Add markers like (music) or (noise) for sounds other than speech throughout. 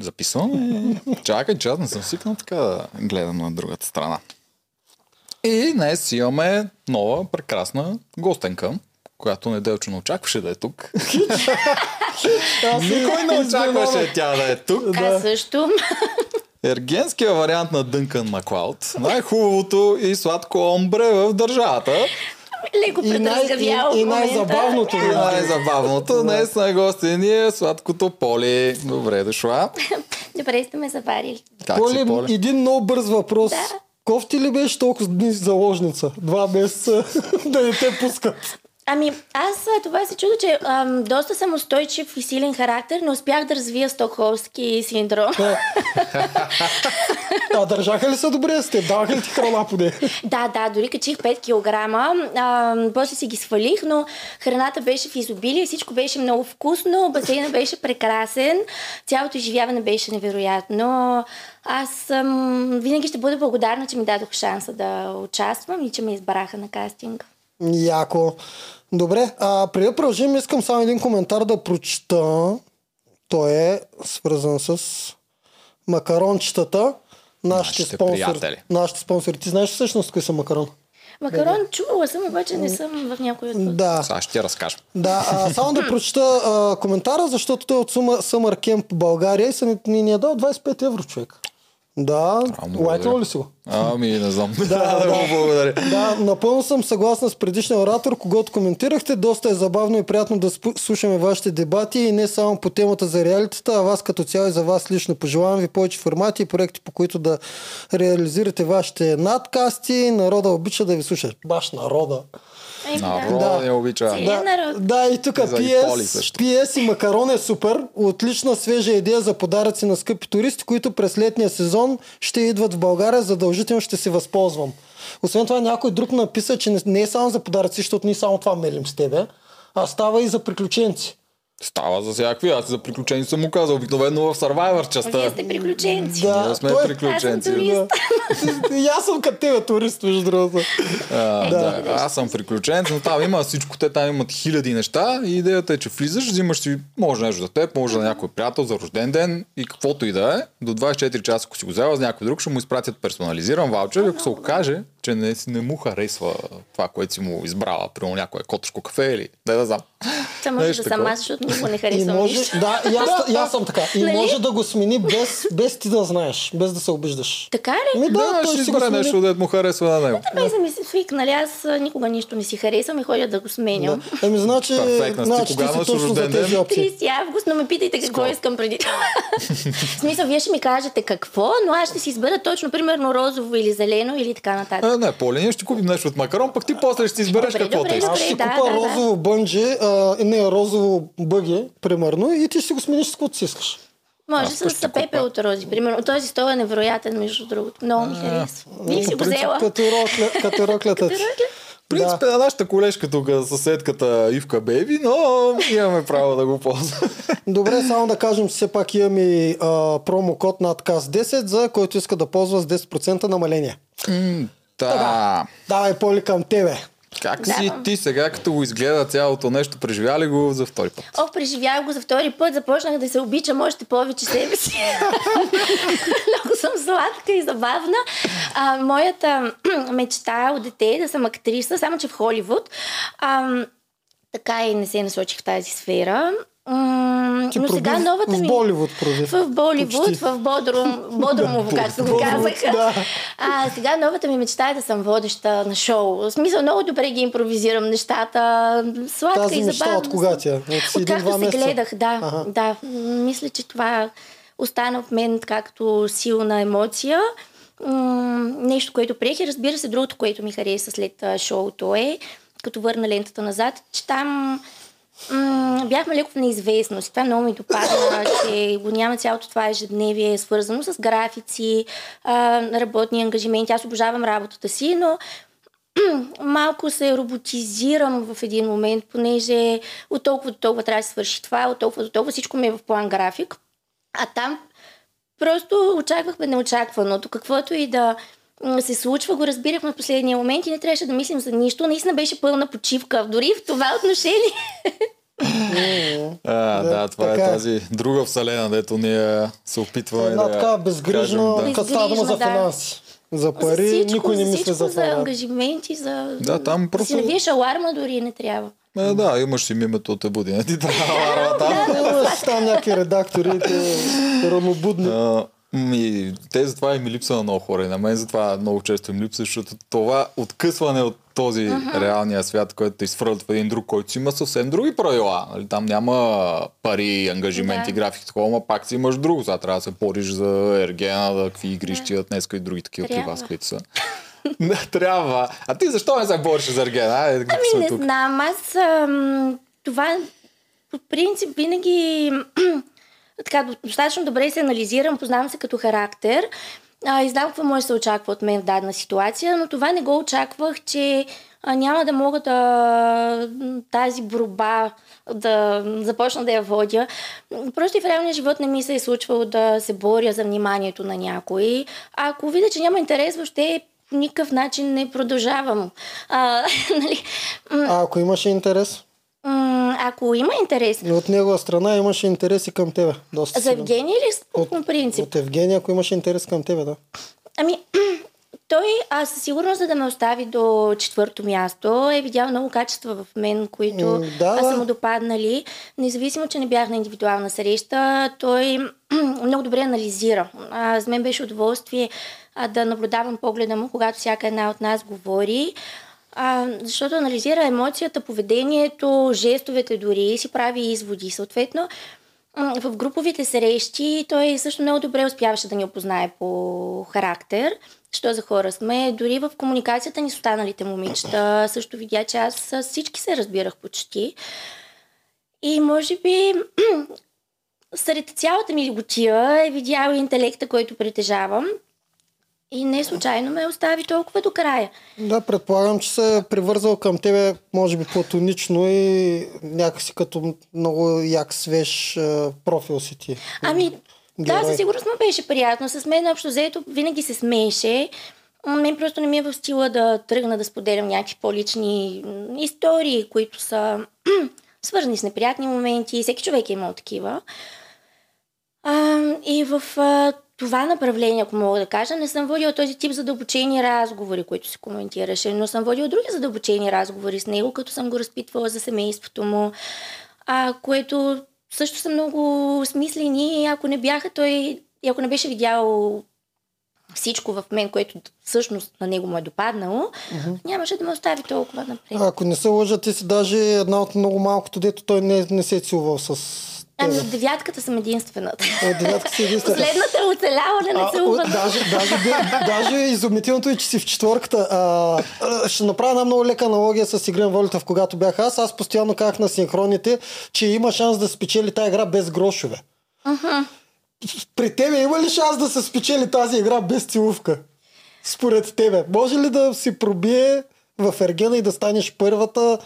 Записвам. Чакай, че аз не съм свикнал така да гледам на другата страна. И днес имаме нова, прекрасна гостенка, която неделчо не очакваше да е тук. Никой не очакваше тя да е тук. Аз също. Ергенския вариант на Дънкан Маклауд. Най-хубавото и сладко омбре в държавата. Леко И, най- предразгавял и, и момента. най-забавното. И най-забавното днес на гости ни е сладкото Поли. Добре дошла. (laughs) Добре сте ме заварили. Как си, Поли, Поли? един много бърз въпрос. Да. Кофти ли беше толкова дни заложница? Два месеца (laughs) да не те пускат. Ами, аз това се чудо, че ам, доста съм устойчив и силен характер, не успях да развия стокхолмски синдром. Да. (laughs) А държаха ли са добре с теб? Даваха ли ти храна поне? Да, да, дори качих 5 кг. После си ги свалих, но храната беше в изобилие, всичко беше много вкусно, басейна беше прекрасен, цялото изживяване беше невероятно. Аз съм, винаги ще бъда благодарна, че ми дадох шанса да участвам и че ме избраха на кастинг. Яко. Добре, а преди да продължим, искам само един коментар да прочета. Той е свързан с макарончетата. Нашите, Нашите спонсори. приятели. Нашите спонсори. Ти знаеш всъщност кои са макарон? Макарон чувала съм, обаче не съм в някой от Да. Сега ще ти разкажа. Да, а, само да прочета а, коментара, защото той е от Summer, Summer Camp България и са ни, ни, ни е дал 25 евро човек. Да, лайкнал ли си го? Ами, не знам. (laughs) Да, (laughs) да, да. благодаря. Да, напълно съм съгласна с предишния оратор, когато коментирахте. Доста е забавно и приятно да слушаме вашите дебати и не само по темата за реалитета, а вас като цяло и за вас лично. Пожелавам ви повече формати и проекти, по които да реализирате вашите надкасти. Народа обича да ви слуша. Баш народа. Еми, да. Народа не обича. Народ. Да, и тук PS. PS и макарон е супер. Отлична свежа идея за подаръци на скъпи туристи, които през летния сезон ще идват в България. Задължително ще се възползвам. Освен това някой друг написа, че не, не е само за подаръци, защото ние само това мелим с тебе, а става и за приключенци. Става за всякакви. Аз за приключения съм му казал. Обикновено в Survivor частта. Вие сте приключенци. Да, Ние сме той е- приключенци. Аз съм турист. Да. (laughs) И аз съм като тебе турист, между другото. А, Да. да. Аз съм приключен, но там има всичко. Те там имат хиляди неща и идеята е, че влизаш, взимаш си, може нещо за теб, може за някой приятел, за рожден ден и каквото и да е. До 24 часа, ако си го взела за някой друг, ще му изпратят персонализиран ваучер ако се окаже, че не, си- не му харесва това, което си му избрала, примерно някое котешко кафе или да да знам. Това може Нещо да съм аз, защото никога не И харесвам може, нищо. да, и аз, и аз съм така. И Нали? може да го смени без, без ти да знаеш, без да се обиждаш. Така ли? Ми Да, да, той ще си го избере смени. нещо, да му харесва на него. Без да ми се свик, нали? Аз никога нищо не си харесвам и ходя да го сменям. Да. Еми, значи, Перфектна. Значи ти кога си точно за тези опции. 30 август, но ме питайте какво искам преди това. В смисъл, вие ще ми кажете какво, но аз ще си избера точно, примерно, розово или зелено или така нататък. А, не, Поли, ние ще купим нещо от макарон, пък ти после ще избереш Добре, каквото добре, искаш. Аз ще да, купа да, да. розово бънджи, а, не, розово бъге, примерно, и ти ще си го смениш с каквото си искаш. Може Аз с пепе от рози. Примерно, този стол е невероятен, между другото. Много ми харесва. Бих си По го принцип, взела. Като рокля, (laughs) като роклята ти. В принцип на нашата колежка тук, съседката Ивка Бейби, но имаме право да го ползваме. (laughs) Добре, само да кажем, че все пак имаме и а, промокод надказ 10, за който иска да ползва с 10% намаление. Да. Давай, Поли, към тебе. Как Да. си ти сега, като го изгледа цялото нещо, преживя ли го за втори път? Ох, преживях го за втори път, започнах да се обичам още повече себе си. (laughs) Много съм сладка и забавна. А, моята мечта от дете е да съм актриса, само че в Холивуд. А, така и не се насочих в тази сфера. М, Ти но сега в- новата в ми... Боливуд проби. В Боливуд, Почти. в Бодрум, (laughs) Бодрумово, както го казаха. да. А, сега новата ми мечта е да съм водеща на шоу. В смисъл, много добре ги импровизирам нещата. Сладка Тази и забавна. от кога ти е? От От както се гледах, да. Ага. да. Мисля, че това остана в мен както силна емоция. М, нещо, което приех и разбира се, другото, което ми хареса след шоуто е, като върна лентата назад, че там м- бяхме леко в неизвестност. Това много ми допадна, (coughs) че го няма цялото това ежедневие, свързано с графици, а, работни ангажименти. Аз обожавам работата си, но (clears throat) малко се роботизирам в един момент, понеже от толкова до толкова трябва да свърши това, от толкова до толкова всичко ми е в план график. А там просто очаквахме неочакваното. Каквото и да се случва, го разбирахме в последния момент и не трябваше да мислим за нищо. Наистина беше пълна почивка. Дори в това отношение А, Да, да, това е така е. тази друга вселена, дето ние се опитваме Една да така да. като става дума за финанси. За за пари, всичко, никой не за мисли за това. За да. ангажименти, за... Да, там просто- си навиеш аларма дори не трябва. Е, да, имаш си мимето от буди. Не ти трябва аларма там. Имаш там някакви редактори. (laughs) А, Ми, те затова и ми липса на много хора. И на мен затова много често им липса, защото това откъсване от този реалния свят, който те изфърлят в един друг, който си има съвсем други правила. Нали, Там няма пари, ангажименти, Да. графики, такова, но пак си имаш друго. Сега трябва да се пориш за ергена, да какви игри ще имат днеска и други такива при вас, които са. Не (laughs) трябва. А ти защо не се бориш за ергена? Ай, като Ами не тук. знам, аз ам, това по принцип винаги (clears throat) така достатъчно добре се анализирам, познавам се като характер а, и знам какво може да се очаква от мен в дадена ситуация, но това не го очаквах, че а, няма да мога да тази борба да започна да я водя. Просто и в реалния живот не ми се е случвало да се боря за вниманието на някой. Ако видя, че няма интерес, въобще по никакъв начин не продължавам. А, (laughs) нали? А ако имаше интерес? М, ако има интерес, И от негова страна имаше интерес и към тебе. Доста за силен. Евгений или с- От- по принцип? От Евгения, ако имаше интерес към тебе, да. Ами, (clears throat) той, а със сигурност, за да ме остави до четвърто място, е видял много качества в мен, които М, да, да. са му допаднали. Независимо, че не бях на индивидуална среща, той (clears throat) много добре анализира. А, за мен беше удоволствие а, да наблюдавам погледа му, когато всяка една от нас говори. А, защото анализира емоцията, поведението, жестовете дори си прави изводи. Съответно, в груповите срещи той също много добре успяваше да ни опознае по характер, що за хора сме. Дори в комуникацията ни с останалите момичета също видя, че аз с всички се разбирах почти. И може би (clears throat) сред цялата ми готия е видял интелекта, който притежавам. И не случайно ме остави толкова до края. Да, предполагам, че се е привързал към тебе, може би платонично и някакси като много як свеж а, профил си ти. Ами, да, Герой. със сигурност му беше приятно. С мен общо взето винаги се смееше. Мен просто не ми е в стила да тръгна да споделям някакви по-лични истории, които са (clears throat) свързани с неприятни моменти. Всеки човек е имал такива. А, и в а, това направление, ако мога да кажа, не съм водила този тип задълбочени разговори, които се коментираше, но съм водила други задълбочени разговори с него, като съм го разпитвала за семейството му, а, което също са много смислени. и Ако не бяха той, ако не беше видял всичко в мен, което всъщност на него му е допаднало, нямаше да ме остави толкова напред. Ако не се лъжа, ти си даже една от много малкото, дето той не, не се е целувал с Ами от девятката съм единствената. От девятка си единствена. Последната е оцеляла да не се даже, даже, даже изумителното е, че си в четвърката. А, ще направя една много лека аналогия с Игрен Волитов, когато бях аз. Аз постоянно казах на синхроните, че има шанс да спечели тази игра без грошове. При тебе има ли шанс да се спечели тази игра без целувка? Според тебе. Може ли да си пробие в Ергена и да станеш първата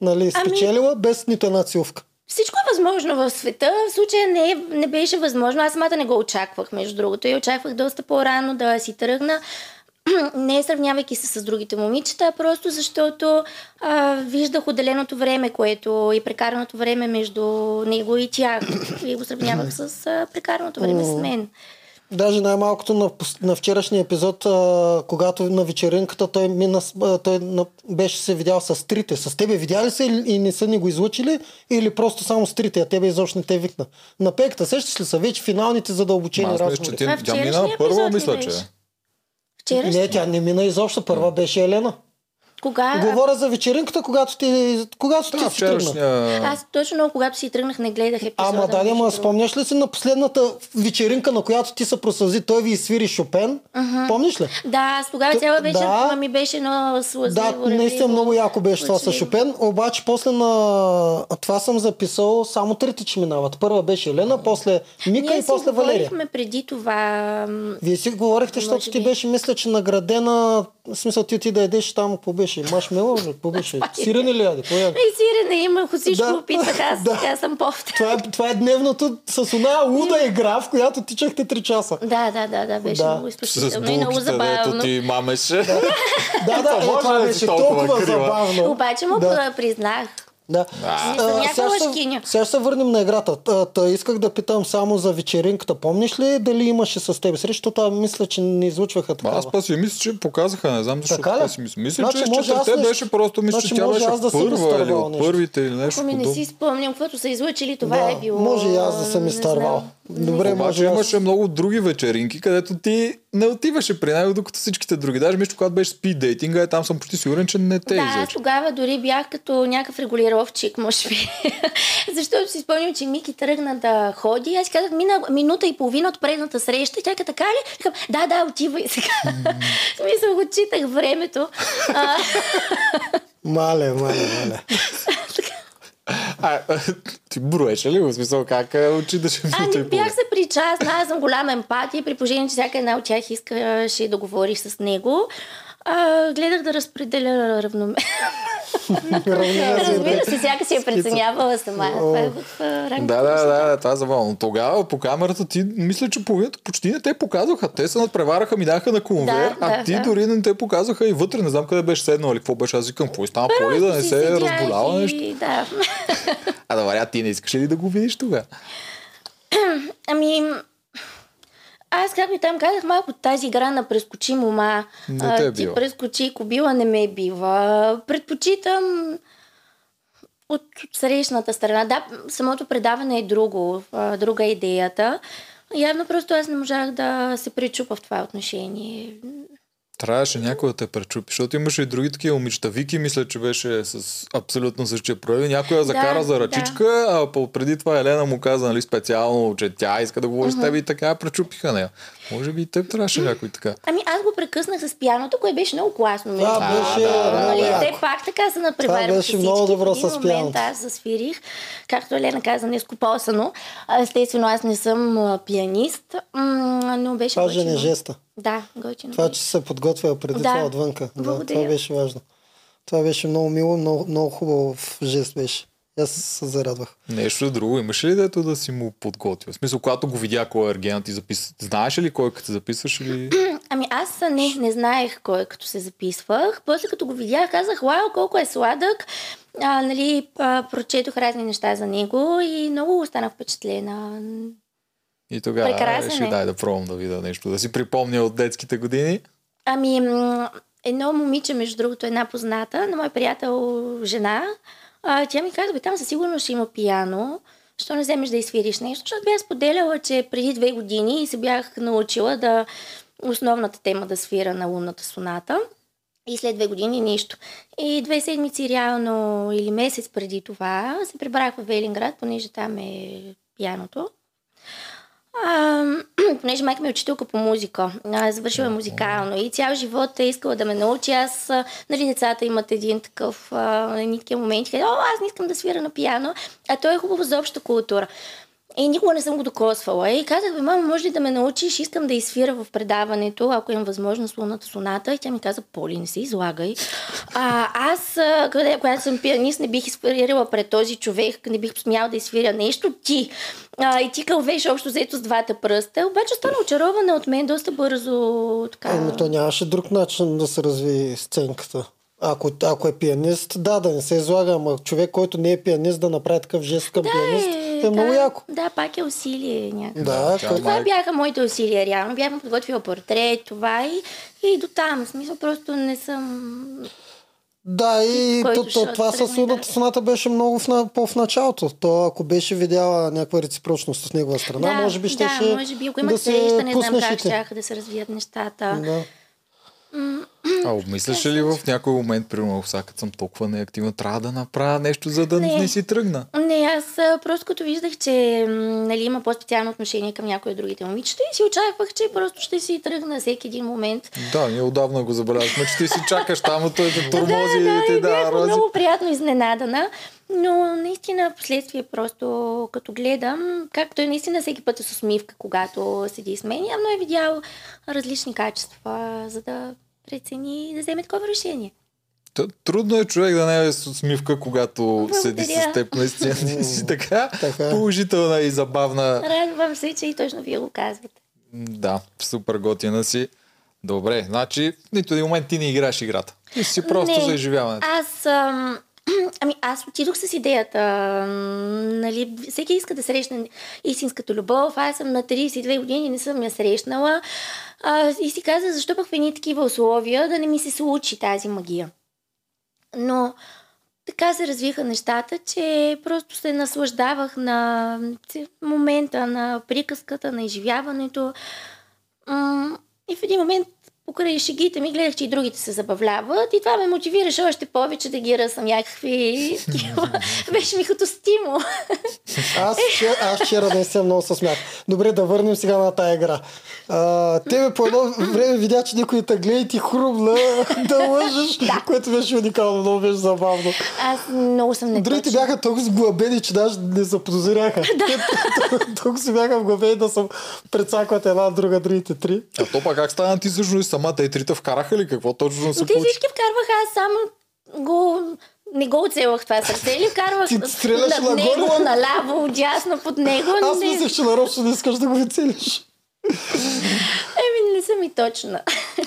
нали, Ами- спечелила без нито една целувка? Всичко е възможно в света. В случая не, е- не беше възможно. Аз самата не го очаквах, между другото. И очаквах доста по-рано да си тръгна. (clears throat) не сравнявайки се с другите момичета, а просто защото а, виждах отделеното време, което и прекараното време между него и тях. И го сравнявах с а, прекараното време с мен. Даже най-малкото на, на вчерашния епизод, а, когато на вечеринката той, мина, той на, беше се видял с трите. С тебе видя ли се и, не са ни го излучили или просто само с трите, а тебе изобщо не те викна? На пекта, сещаш ли са вече финалните задълбочени Аз мисля, разговори? тя мина вчерашния първо, мисля, че. Вчера Не, тя не мина изобщо. Първа беше Елена. Кога? Говоря за вечеринката, когато ти, когато ти Да, си тръгна. вчерашния... Аз точно когато си тръгнах не гледах епизода. Ама да, между ама спомняш ли си на последната вечеринка, на която ти се просълзи, той ви изсвири Шопен? Помниш ли? Да, аз тогава цяла вечер да. ми беше едно слъзливо. Да, наистина много яко беше това с. Шопен, обаче после на това съм записал само трите, че минават. Първа беше Елена, после Мика Ние и си после Валерия. говорихме преди това. Вие си говорихте, защото ти беше, мисля, че наградена, в смисъл ти ти да ядеш там, какво беше? Машмело, ли? какво беше? Сирене ли яде? Какво яде? И сирене имах, всичко Да. опитах аз. Да. Аз съм повтор. Това е, това е дневното с оная луда игра, в която тичахте 3 часа. Да, да, да, да, беше Да. много изключително и много булките, дето забавно. ти мамеше. Да, да, е, Може това да беше толкова толкова крива? забавно. Обаче му да. да. признах. Да. А. Не съм някаква сега, ще, сега ще се върнем на играта. Та, та, исках да питам само за вечеринката. Помниш ли дали имаше с теб срещу? Защото мисля, че не излучваха такава. Аз па си мисля, че показаха, не знам защо Така си мисля. Мисля, Значи че, че може аз те нещо- беше просто, мисля, значи че тя може беше аз да съм първа или от първите или нещо Ако ми не си спомням, каквото са излъчили, това да, е било. Може и аз да съм не изтървал. Добре, Не може Обаче аз- имаше много други вечеринки, където ти не отиваше при него, докато всичките други. Даже мисля, когато беше спид дейтинга, е, там съм почти сигурен, че не те Да, аз излъчи. тогава дори бях като някакъв регулировчик, може би. (laughs) Защото си спомням, че Мики тръгна да ходи. Аз казах, мина минута и половина от предната среща. И тя така ли? Викам, да, да, отивай сега. (laughs) В смисъл, го читах времето. (laughs) Мале, мале, мале. А, ти броеше ли го? В смисъл как е, отчиташе минута Ами бях се причастна, аз съм голяма емпатия, при положение, че всяка една от тях искаше да говори с него. А, гледах да разпределя равномерно. Разбира се, всяка си е преценявала сама. Това е в рамките Да, да, да, да, това е забавно. Тогава по камерата ти, мисля, че половината почти не те показваха. Те се надпревараха, минаха на конвейер, Да, а ти да. дори не те показваха и вътре. Не знам къде беше седнал или какво беше. Аз викам, какво стана Поли да не се разболява нещо. Да. А да, варя, ти не искаш ли да го видиш тогава? Ами, аз как ви там казах малко тази игра на прескочи мома. Не А, е ти била. прескочи, кобила не ме бива. Предпочитам от срещната страна. Да, самото предаване е друго, друга е идеята. Явно просто аз не можах да се пречупа в това отношение. Трябваше някой да те пречупи, защото имаше и други такива момичета. Вики, мисля, че беше с абсолютно същия прояви. Някой я закара Да, за ръчичка, а по- преди това Елена му каза нали, специално, че тя иска да говори с теб и така пречупиха нея. Може би и теб трябваше някой така. Ами аз го прекъснах с пианото, което беше много класно. между Това другото. беше, да, да, нали, да. Те пак така се надпреварваха Това беше много добро с пианото. аз засвирих, както Елена каза, не скопосано. А, Естествено, аз не съм пианист, но беше Това не е жеста. Да, готино. Това, че се подготвя преди Да. това отвънка. Да, това беше важно. Това беше много мило, много, много хубаво в жест беше. Аз се зарадвах. Нещо друго. Имаше ли дето да си му подготвил? В смисъл, когато го видя кой е Ергена, ти запис... Знаеш ли кой като се записваш или... (clears throat) Ами аз не, не знаех кой е като се записвах. После като го видях, казах, вау, колко е сладък. А, нали, а, прочетох разни неща за него и много останах впечатлена. И тогава реши е. дай да пробвам да видя нещо, да си припомня от детските години. Ами, едно момиче, между другото, една позната на мой приятел жена, а, тя ми каза, бе, там със сигурност ще има пияно, що не вземеш да изсвириш нещо, защото бях споделяла, че преди две години се бях научила да основната тема да свира на лунната соната. И след две години нищо. И две седмици реално или месец преди това се прибрах в Велинград, понеже там е пияното. А, (clears throat) понеже майка ми е учителка по музика, а, завършила е музикално. И цял живот е искала да ме научи. Аз, нали, децата имат един такъв, а, едни такива моменти, къде, о, аз не искам да свира на пиано, а то е хубаво за обща култура. И никога не съм го докосвала. И казах, бе, мама, може ли да ме научиш? Искам да изсвира в предаването, ако имам възможност, лунната соната. И тя ми каза, Поли, не се излагай. А, аз, къде, когато съм пианист, не бих изсвирила пред този човек, не бих смяла да изсвиря нещо. Ти. А, и ти кълвеш общо взето с двата пръста. Обаче стана очарована от мен доста бързо. Така. Еми, то нямаше друг начин да се разви сценката. Ако, ако е пианист, да, да не се излага, ама човек, който не е пианист, да направи такъв жест към пианист, е, много да, яко. Да, пак е усилие някакво. Да, тя как- Това майка- бяха моите усилия, реално. Бях му подготвила портрет, това и, и до там. В смисъл, просто не съм... Да, и то, то, това с да. соната беше много в, по-в началото. То, ако беше видяла някаква реципрочност с негова страна, да, може би ще да, може би, ако имат да среща, не знам как ще да се развият нещата. Да. А обмисляш ли в някой момент, примерно, сега като съм толкова неактивна, трябва да направя нещо, за да не, Не. си тръгна? Не, аз просто като виждах, че нали, има по-специално отношение към някои от другите момичета и си очаквах, че просто ще си тръгна всеки един момент. Да, ние отдавна го забелязахме, че ти си чакаш там, той те (laughs) тормози да, да, и ти да, рози. много приятно изненадана. Но наистина, последствие просто като гледам, както и наистина всеки път е с усмивка, когато седи с мен, явно е видял различни качества, за да прецени и да вземе такова решение. Трудно е човек да не е с усмивка, когато седи с Благодаря. теб. Наистина (laughs) ти си така Така. положителна и забавна. Радвам се, че и точно вие го казвате. Да, супер готина си. Добре, значи в нито един момент ти не играеш играта. Ти си просто Не. за изживяването. Аз ам, (clears throat) ами аз отидох с идеята. Нали, всеки иска да срещне истинската любов. Аз съм на 32 години не съм я срещнала. А, и си каза, защо пък в едни такива условия да не ми се случи тази магия. Но така се развиха нещата, че просто се наслаждавах на момента, на приказката, на изживяването. И в един момент покрай шегите ми гледах, че и другите се забавляват и това ме мотивираше още повече да ги ръсам някакви (laughs) Беше ми като стимул. аз, вчера, аз вчера наистина много се смях. Добре, да върнем сега на тая игра. А, тебе по едно време видя, че никой те гледа и ти хрумна (laughs) да лъжеш, да. което беше уникално, много беше забавно. Аз много съм неточна. Другите бяха толкова сглабени, че даже не заподозряха. (laughs) Толкова си бяха вглъбени да съм прецакват една друга, другите три. А то пак как стана ти всъщност сама? Те трите вкараха ли? Какво точно се Те всички вкарваха, аз само го не го оцелвах това сърце ли вкарвах Ти стреляш над него, наляво, дясно под него. Аз не... мислех, че нарочно не искаш да го оцелиш. Еми, не съм и точна.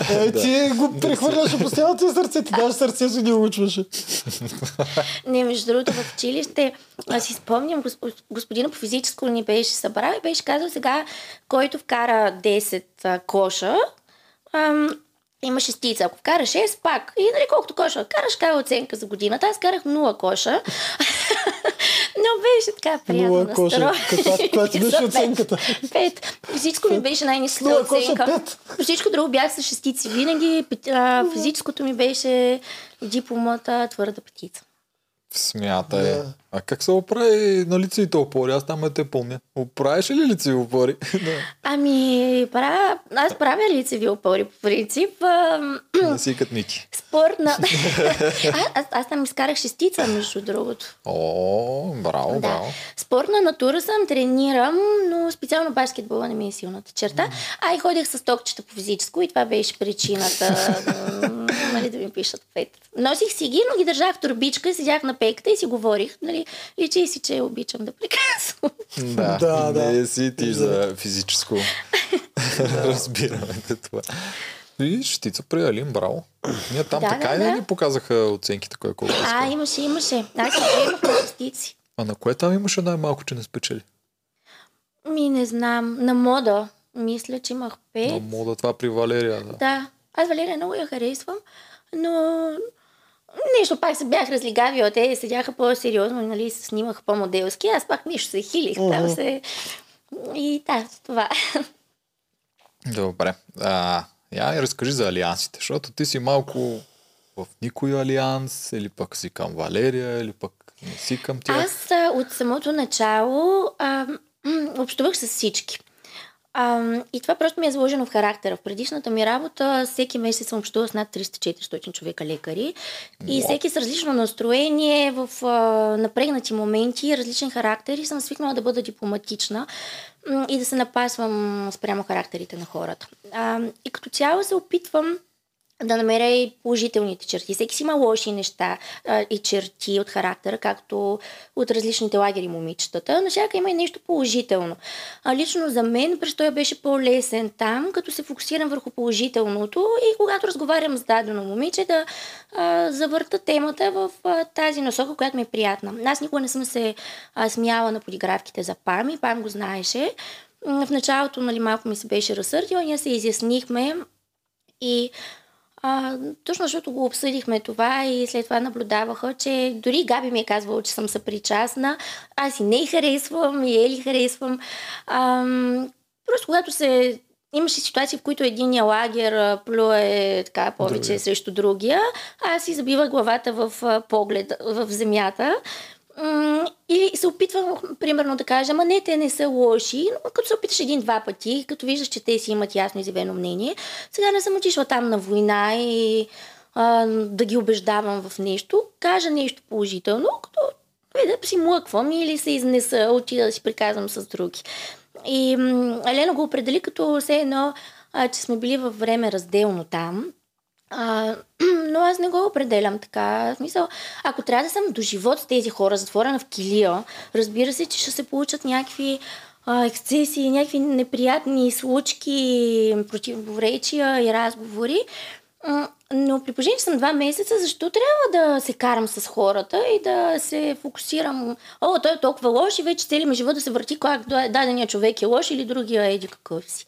Е, ти го прехвърляше по и сърце, ти даже сърцето ни учваше. Не, между другото, в училище, аз си спомням, господина по физическо ни беше събрал и беше казал сега, който вкара 10 коша, ам, има шестица. Ако вкараш 6, пак. И нали, колкото коша караш, кава оценка за годината. Аз карах 0 коша. (laughs) Но беше така приятно Нула коша. Каква, ти беше (laughs) оценката? Пет. Физическо ми беше най-ниската оценка. Всичко друго бях с шестици. Винаги физическото ми беше дипломата твърда петица. Смятай. Да. А как се оправи на лицевите опори? Аз там те помня. Оправиш ли лицеви опори? (laughs) ами, правя, аз правя лицеви опори по принцип. Не си като Ники. (clears throat) Спортна. (laughs) а, аз, аз там изкарах шестица, между другото. О, браво, да. браво. Спортна натура съм, тренирам, но специално баскетбола не ми е силната черта. А и ходих с токчета по физическо и това беше причината (laughs) нали, да ми пишат пет. Носих си ги, но ги държах в турбичка, седях на пеката и си говорих. Нали, личи си, че обичам да приказвам. Да, да, да. Не си ти за физическо. (laughs) Разбираме те това. И щица при Алин, браво. Ние там Да, така да, и да. не ни показаха оценките, кой колко А, имаше, имаше. Аз си приемах на частици. А на кое там имаше най-малко, че не спечели? Ми не знам. На мода. Мисля, че имах пет. На мода това при Валерия, да. Да. Аз Валерия много я харесвам, но нещо пак се бях разлигавила. Те седяха по-сериозно, нали, се снимаха по-моделски. Аз пак нещо се хилих. Там се... И да, това. Добре. А, я и разкажи за алиансите, защото ти си малко в никой алианс, или пък си към Валерия, или пък не си към тях. Аз а, от самото начало а, общувах с всички. А, и това просто ми е заложено в характера. В предишната ми работа всеки месец съм общувала с над 300-400 човека лекари и Уау. всеки с различно настроение, в а, напрегнати моменти, различен характер и съм свикнала да бъда дипломатична и да се напасвам спрямо характерите на хората. А, и като цяло се опитвам да намеря и положителните черти. Всеки си има лоши неща а, и черти от характера, както от различните лагери момичетата, но всяка има и нещо положително. А, лично за мен престоя беше по-лесен там, като се фокусирам върху положителното и когато разговарям с дадено момиче да а, завърта темата в а, тази насока, която ми е приятна. Аз никога не съм се а, смяла на подигравките за Пами, Пам го знаеше. В началото нали, малко ми се беше разсърдила, ние се изяснихме и а, точно защото го обсъдихме това и след това наблюдаваха, че дори Габи ми е казвала, че съм съпричастна. Аз и не харесвам, и Ели харесвам. А, просто когато се Имаше ситуации, в които единия лагер плюе така повече Другия. срещу другия. Аз си забивах главата в поглед в земята. Или се опитвам, примерно, да кажа, ама не, те не са лоши, но като се опиташ един-два пъти, като виждаш, че те си имат ясно изявено мнение, сега не съм отишла там на война и а, да ги убеждавам в нещо, кажа нещо положително, като е, да си млъквам или се изнеса, отида да си приказвам с други. И м, Елена го определи като все едно, а, че сме били във време разделно там. А, (clears throat) но аз не го определям така. В смисъл, ако трябва да съм до живот с тези хора, затворена в килия, разбира се, че ще се получат някакви а, ексцесии, някакви неприятни случки, противоречия и разговори. Но при положение, че съм два месеца, защо трябва да се карам с хората и да се фокусирам? О, той е толкова лош и вече цели ми живот да се върти как дадения човек е лош или другия еди какъв си.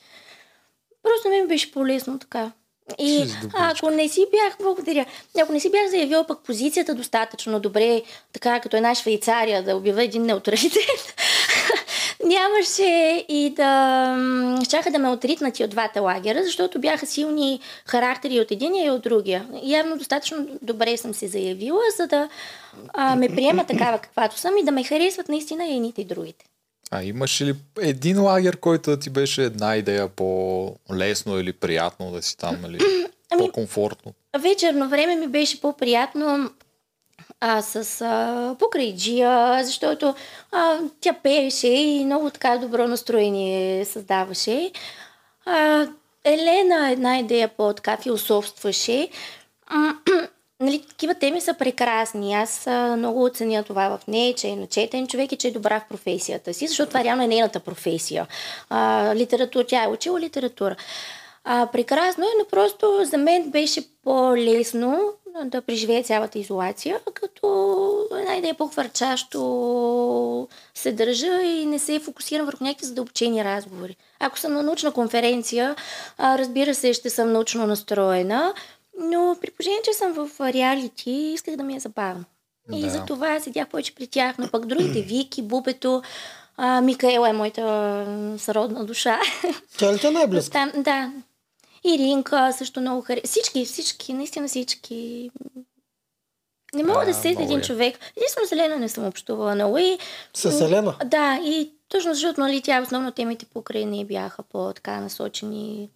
Просто ми беше по-лесно така. И ако не си бях, благодаря, ако не си бях заявила пък позицията достатъчно добре, така като една Швейцария, да обява един неутралитет, (laughs) нямаше и да... Щяха да ме отритнат и от двата лагера, защото бяха силни характери от единия и от другия. Явно достатъчно добре съм се заявила, за да а, ме приема такава каквато съм и да ме харесват наистина и едните и другите. А имаш ли един лагер, който да ти беше една идея по-лесно или приятно да си там, нали? (clears throat) Ами, по-комфортно? Вечерно време ми беше по-приятно а, с а, покрай Джия, защото а, тя пееше и много така добро настроение създаваше. А, Елена една идея по-така философстваше. Нали, такива теми са прекрасни. Аз а, много оценя това в нея, че е начетен човек и че е добра в професията си, защото това реално е нейната професия. А, литература, тя е учила литература. А, прекрасно е, но просто за мен беше по-лесно да преживее цялата изолация, като една идея по-хвърчащо се държа и не се фокусирам върху някакви задълбочени разговори. Ако съм на научна конференция, разбира се, ще съм научно настроена, но при положение, че съм в реалити, исках да ми е забавно. Да. И за това седях повече при тях, но пък другите, (clears throat) Вики, Бубето, а, Микаела е моята сродна душа. Тя ли те най-близка? да. Иринка също много харесва. Всички, всички, наистина всички. Не мога а, да сети един е. човек. Единствено Селена не съм общувала много. И, С Селена? Да, и точно защото нали, тя основно темите покрай не бяха по-така насочени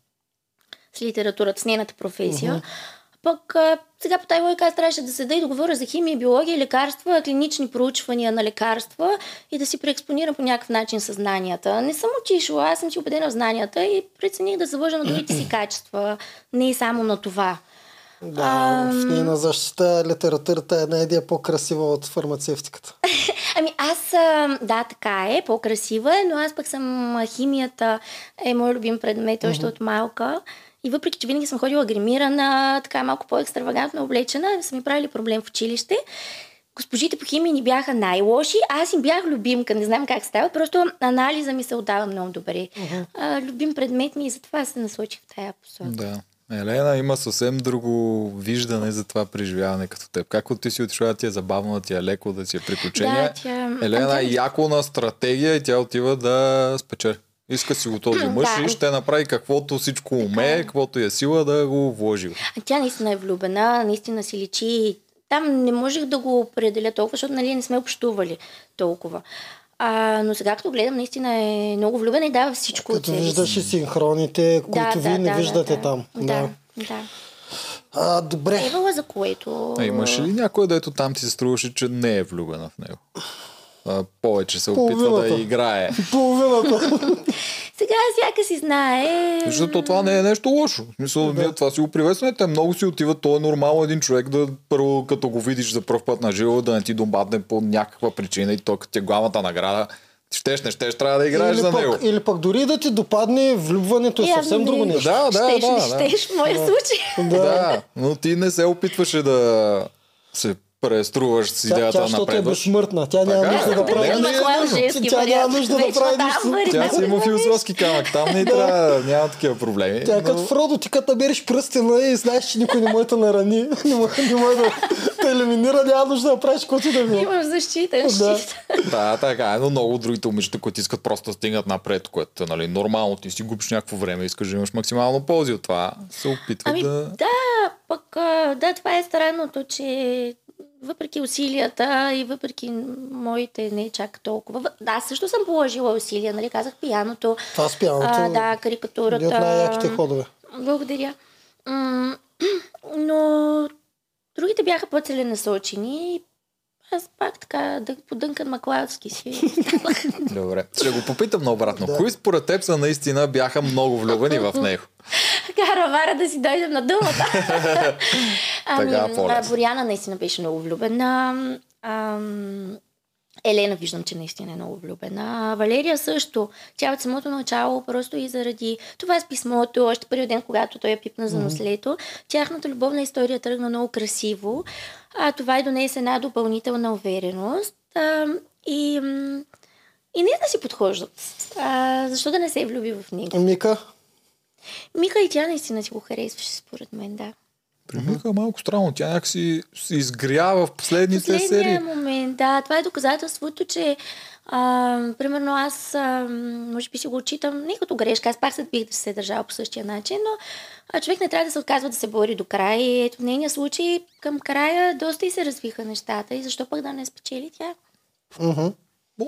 литературата, с нейната професия. Uh-huh. Пък а, сега по тази логика аз трябваше да седа и да говоря за химия, биология, лекарства, клинични проучвания на лекарства и да си преекспонирам по някакъв начин съзнанията. Не съм отишла, аз съм си убедена в знанията и прецених да заложа на другите си (clears throat) качества, не само на това. Да, а, в нейна защита литературата е една идея по-красива от фармацевтиката. (laughs) ами аз, да, така е, по-красива е, но аз пък съм химията е мой любим предмет още uh-huh. от малка. И въпреки, че винаги съм ходила гримирана, така малко по-екстравагантно облечена, са ми правили проблем в училище. Госпожите по химия ни бяха най-лоши, аз им бях любимка, не знам как става, просто анализа ми се отдава много добре. Uh-huh. А, любим предмет ми и затова се насочих в тая посока. Да. Елена има съвсем друго виждане за това преживяване като теб. Както ти си отишла, ти е забавно, да ти е леко, да ти е приключение. Да, тя... Елена е яко на стратегия и тя отива да спечели. Иска си го този мъж да. и ще направи каквото всичко умее, каквото е сила да го вложи. А тя наистина е влюбена, наистина си личи. Там не можех да го определя толкова, защото нали, не сме общували толкова. А, но сега като гледам, наистина е много влюбена и дава всичко като виждаш и синхроните, които да, вие да, не да, виждате да, там. Да, да. да. А, добре. Евала за което... А имаш ли някой, дето там ти се струваше, че не е влюбена в него? А, повече се опитва да играе. (laughs) Половината. Сега всяка си знае. Защото това не е нещо лошо. В смисъл, да. ние това си го приветстваме. Те много си отиват. То е нормално един човек да първо, като го видиш за първ път на живо, да не ти домбадне по някаква причина и то като ти е главната награда. Щеш, не щеш, трябва да играеш или за пък, него. Или пък дори да ти допадне, влюбването е съвсем друго нещо. Да, да, щеш, да. Не щеш, да. в моя случай. Да. да, но ти не се опитваше да се преструваш с идеята тя, тя, напред. Тя е безсмъртна. Тя няма нужда да прави нищо. Тя няма нужда да прави нищо. Тя си има философски камък. Там не трябва, няма такива проблеми. Тя е като Фродо, ти като набереш пръстена и знаеш, че никой не може да нарани, не може да те елиминира, няма нужда да правиш каквото да било. Имаш защита, да. да, така е, но много другите момичета, които искат просто да стигнат напред, което е нали, нормално, ти си губиш някакво време, искаш да имаш максимално ползи от това, се опитват ами, да... Да, пък да, това е странното, че въпреки усилията и въпреки моите не чак толкова. Да, също съм положила усилия, нали, казах пияното. Това с пияното. А, да, карикатурата. От най-яките ходове. Благодаря. (clears throat) Но другите бяха по-целенасочени аз пак така да подънкан Маклаудски си. (laughs) Добре. Ще го попитам наобратно. Да. Кои според теб са наистина бяха много влюбени в него? (laughs) Каравара да си дойдем на думата. (laughs) ами, Боряна наистина беше много влюбена. Ам, Елена виждам, че наистина е много влюбена. А Валерия също. Тя от самото начало, просто и заради това с писмото, още първи ден, когато той я пипна за нослето, тяхната любовна история тръгна много красиво. А това и донесе една допълнителна увереност. А, и, и не да си подхождат. А, защо да не се влюби в него? Мика, Мика и тя наистина си го харесваше, според мен, да. При Мика е малко странно. Тя някакси се изгрява в последните серии. Последния момент, да. Това е доказателството, че а, примерно аз а, може би си го отчитам не като грешка, аз пак се бих да се държала по същия начин, но а, човек не трябва да се отказва да се бори до края. И ето в нейния случай към края доста и се развиха нещата. И защо пък да не спечели тя? Мгм.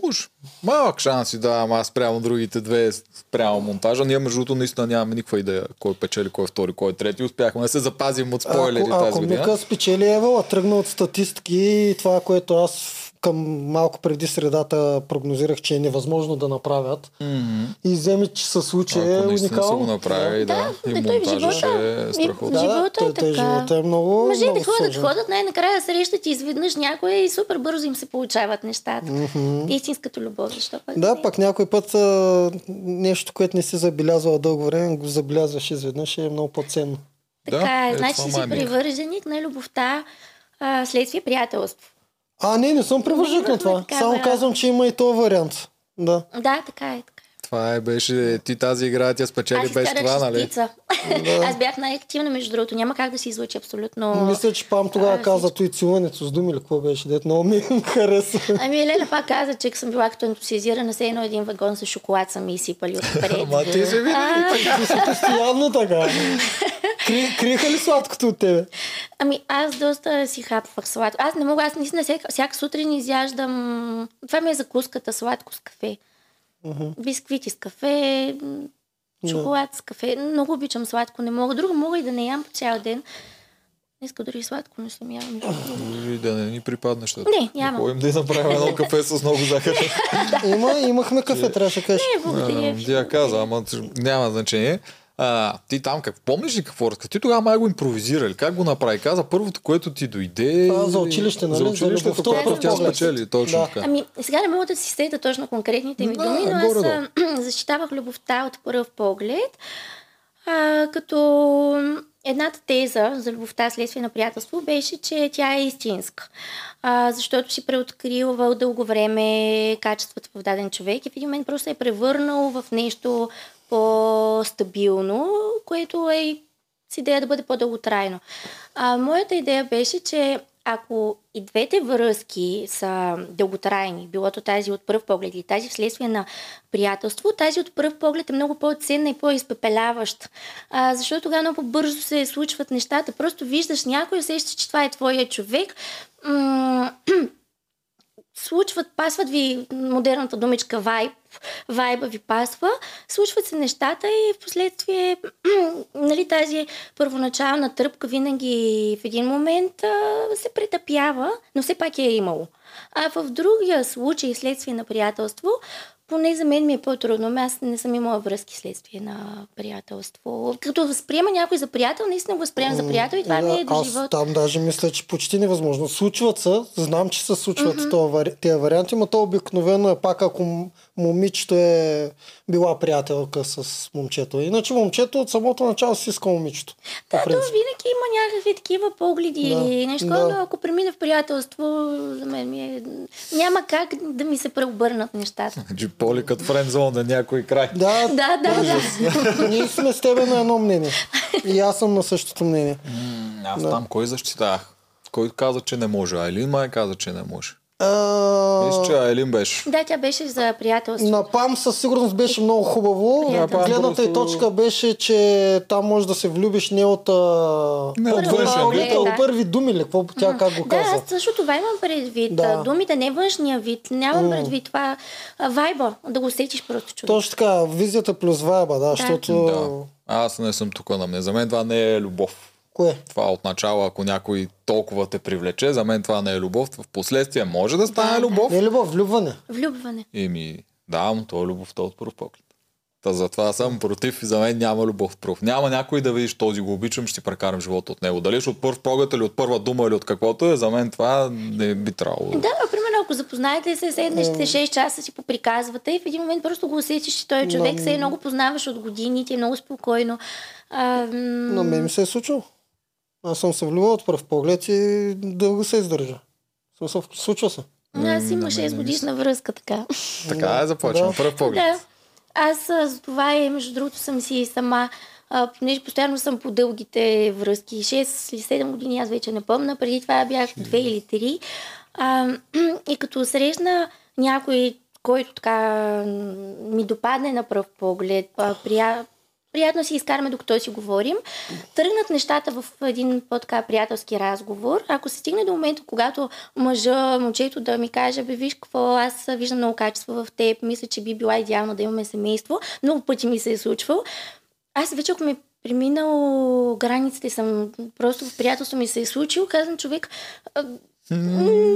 Може. Малък шанс си давам аз спрямо другите две, спрямо монтажа. Ние между другото наистина нямаме никаква идея кой печели, кой е втори, кой е трети. Успяхме да се запазим от спойлери ако, тази ако година. Мика спечели Евала, тръгна от статистики и това, което аз към малко преди средата прогнозирах, че е невъзможно да направят. Мгм. И вземи, че се случи е са го уникално. направили, да. Да, И да, той в монтажа ще живота. е И- страхотно. в живота е той, той така. живота е много, Мъжете много ходят, сложен. ходят, най-накрая срещат и изведнъж някой и супер бързо им се получават нещата. Истинската любов, защо пък Да, не? пък някой път а, нещо, което не си забелязвал дълго време, го забелязваш изведнъж и е много по-ценно. Така Да, е, е, значи си е. привърженик на любовта а, следствие приятелство. А, не, не съм привърженик на това. Така, Само казвам, че има и този вариант. Да. Да, така е. Така. Това е, беше, ти тази игра, тя спечели Аз без това, нали? шестица. Аз бях най-активна, между другото. Няма как да се излучи абсолютно. Мисля, че Пам тогава а, каза той целуването с думи или какво беше, дето много ми (laughs) хареса. Ами Елена пак каза, че съм била като ентусиазирана, все едно един вагон с шоколад са ми изсипали отпред. Ама ти си винаги Ти си постоянно така. Кри, криха ли сладкото от тебе? Ами аз доста си хапвах сладко. Аз не мога, аз наистина всяка, всяка сутрин изяждам... Това ми е закуската, сладко с кафе. Бисквити с кафе, шоколад с кафе. Много обичам сладко, не мога. Друго мога и да не ям по цял ден. Днеска дори сладко не съм яла. между другото. И да не ни припадне, защото. Не, нямам. Да ходим да направим едно кафе с много захар. (laughs) Има, имахме кафе, трябваше да кажеш. Не, благодаря ви. Ти я каза, ама няма значение. А, ти там как помниш ли какво разказа? Ти тогава май го импровизирали. Как го направи? Каза първото, което ти дойде. Това за училище, нали? За За училището, което тя спечели. Точно Да. така. Ами, сега не мога да си сета точно конкретните ми Да, думи, но аз горе-долу. а, (clears throat) защитавах любовта от първ поглед. А, като едната теза за любовта следствие на приятелство беше, че тя е истинска. А, защото си преоткривал дълго време качествата в даден човек и в един момент просто се е превърнал в нещо по-стабилно, което е с идея да бъде по-дълготрайно. А, моята идея беше, че ако и двете връзки са дълготрайни, било то тази от пръв поглед или тази вследствие на приятелство, тази от пръв поглед е много по-ценна и по-изпепеляваща. Защото тогава много по-бързо се случват нещата. Просто виждаш някой, усещаш, че това е твоя човек. М- случват, пасват ви модерната думичка вайб, вайба ви пасва, случват се нещата и в последствие (clears throat) нали, тази първоначална тръпка винаги в един момент а, се претъпява, но все пак е имало. А в другия случай, следствие на приятелство, поне за мен ми е по-трудно. Ами Аз не съм имала връзки следствие на приятелство. Като възприема някой за приятел, наистина го възприемам за приятел и това ми е до Аз живота. там даже мисля, че почти невъзможно. Случват се, знам, че се случват mm-hmm. тези варианти, но то обикновено е пак ако момичето е била приятелка с момчето. Иначе момчето от самото начало си иска момичето. Да, то винаги има някакви такива погледи Да, или нещо, да. но ако премине в приятелство, за мен ми е... Няма как да ми се преобърнат нещата. Значи поли като френдзон на някой край. Да, Да, да, да. ние сме с тебе на едно мнение. И аз съм на същото мнение. М, Аз там кой защитах? Кой каза, че не може? Айлин май каза, че не може. А, Мисля, че Айлин беше. Да, тя беше за приятелство. На ПАМ със сигурност беше много хубаво. Приятел. Гледната Просто- точка беше, че там може да се влюбиш не от. Не от от външен от Да. първи думи ли? Какво тя как го Да, каза? аз също това имам предвид. Да. Да. Думите не външния вид. Нямам предвид това вайба, да го усетиш просто човек. Точно така, визията плюс вайба, да, защото... Да. Аз не съм тук на мен. За мен това не е любов. Кое? Това от начало, ако някой толкова те привлече, за мен това не е любов. В последствие може да стане Да, любов. Не е любов, влюбване. Влюбване. Еми, да, но то е любовта от първ поглед. Та затова съм против и за мен няма любов пръв. Няма някой да видиш този го обичам, ще прекарам живота от него. Дали ще от първ поглед или от първа дума или от каквото е, за мен това не би трябвало. Да, примерно, ако запознаете се, седнете 6 часа си поприказвате и в един момент просто го усетиш, че той човек се е много познаваш от години, ти е много спокойно. А, На мен ми се е случило. Аз съм се влюбил от пръв поглед и дълго се издържа. Смисъл, случва се. аз има 6 годишна връзка така. Така е, започвам. Да. Първ поглед. Да. Аз а, за това и между другото съм си сама, а, понеже постоянно съм по дългите връзки. 6 или 7 години, аз вече не помня. Преди това бях 2 или 3. А, и като срещна някой, който така ми допадне на пръв поглед, а, прия, приятно си изкараме докато си говорим, тръгнат нещата в един по-така приятелски разговор. Ако се стигне до момента, когато мъжа, момчето да ми каже, бе, виж какво, аз виждам много качества в теб, мисля, че би била идеално да имаме семейство, много пъти ми се е случвал. Аз вече, ако ми е преминал границите, съм просто в приятелство ми се е случило, казвам човек,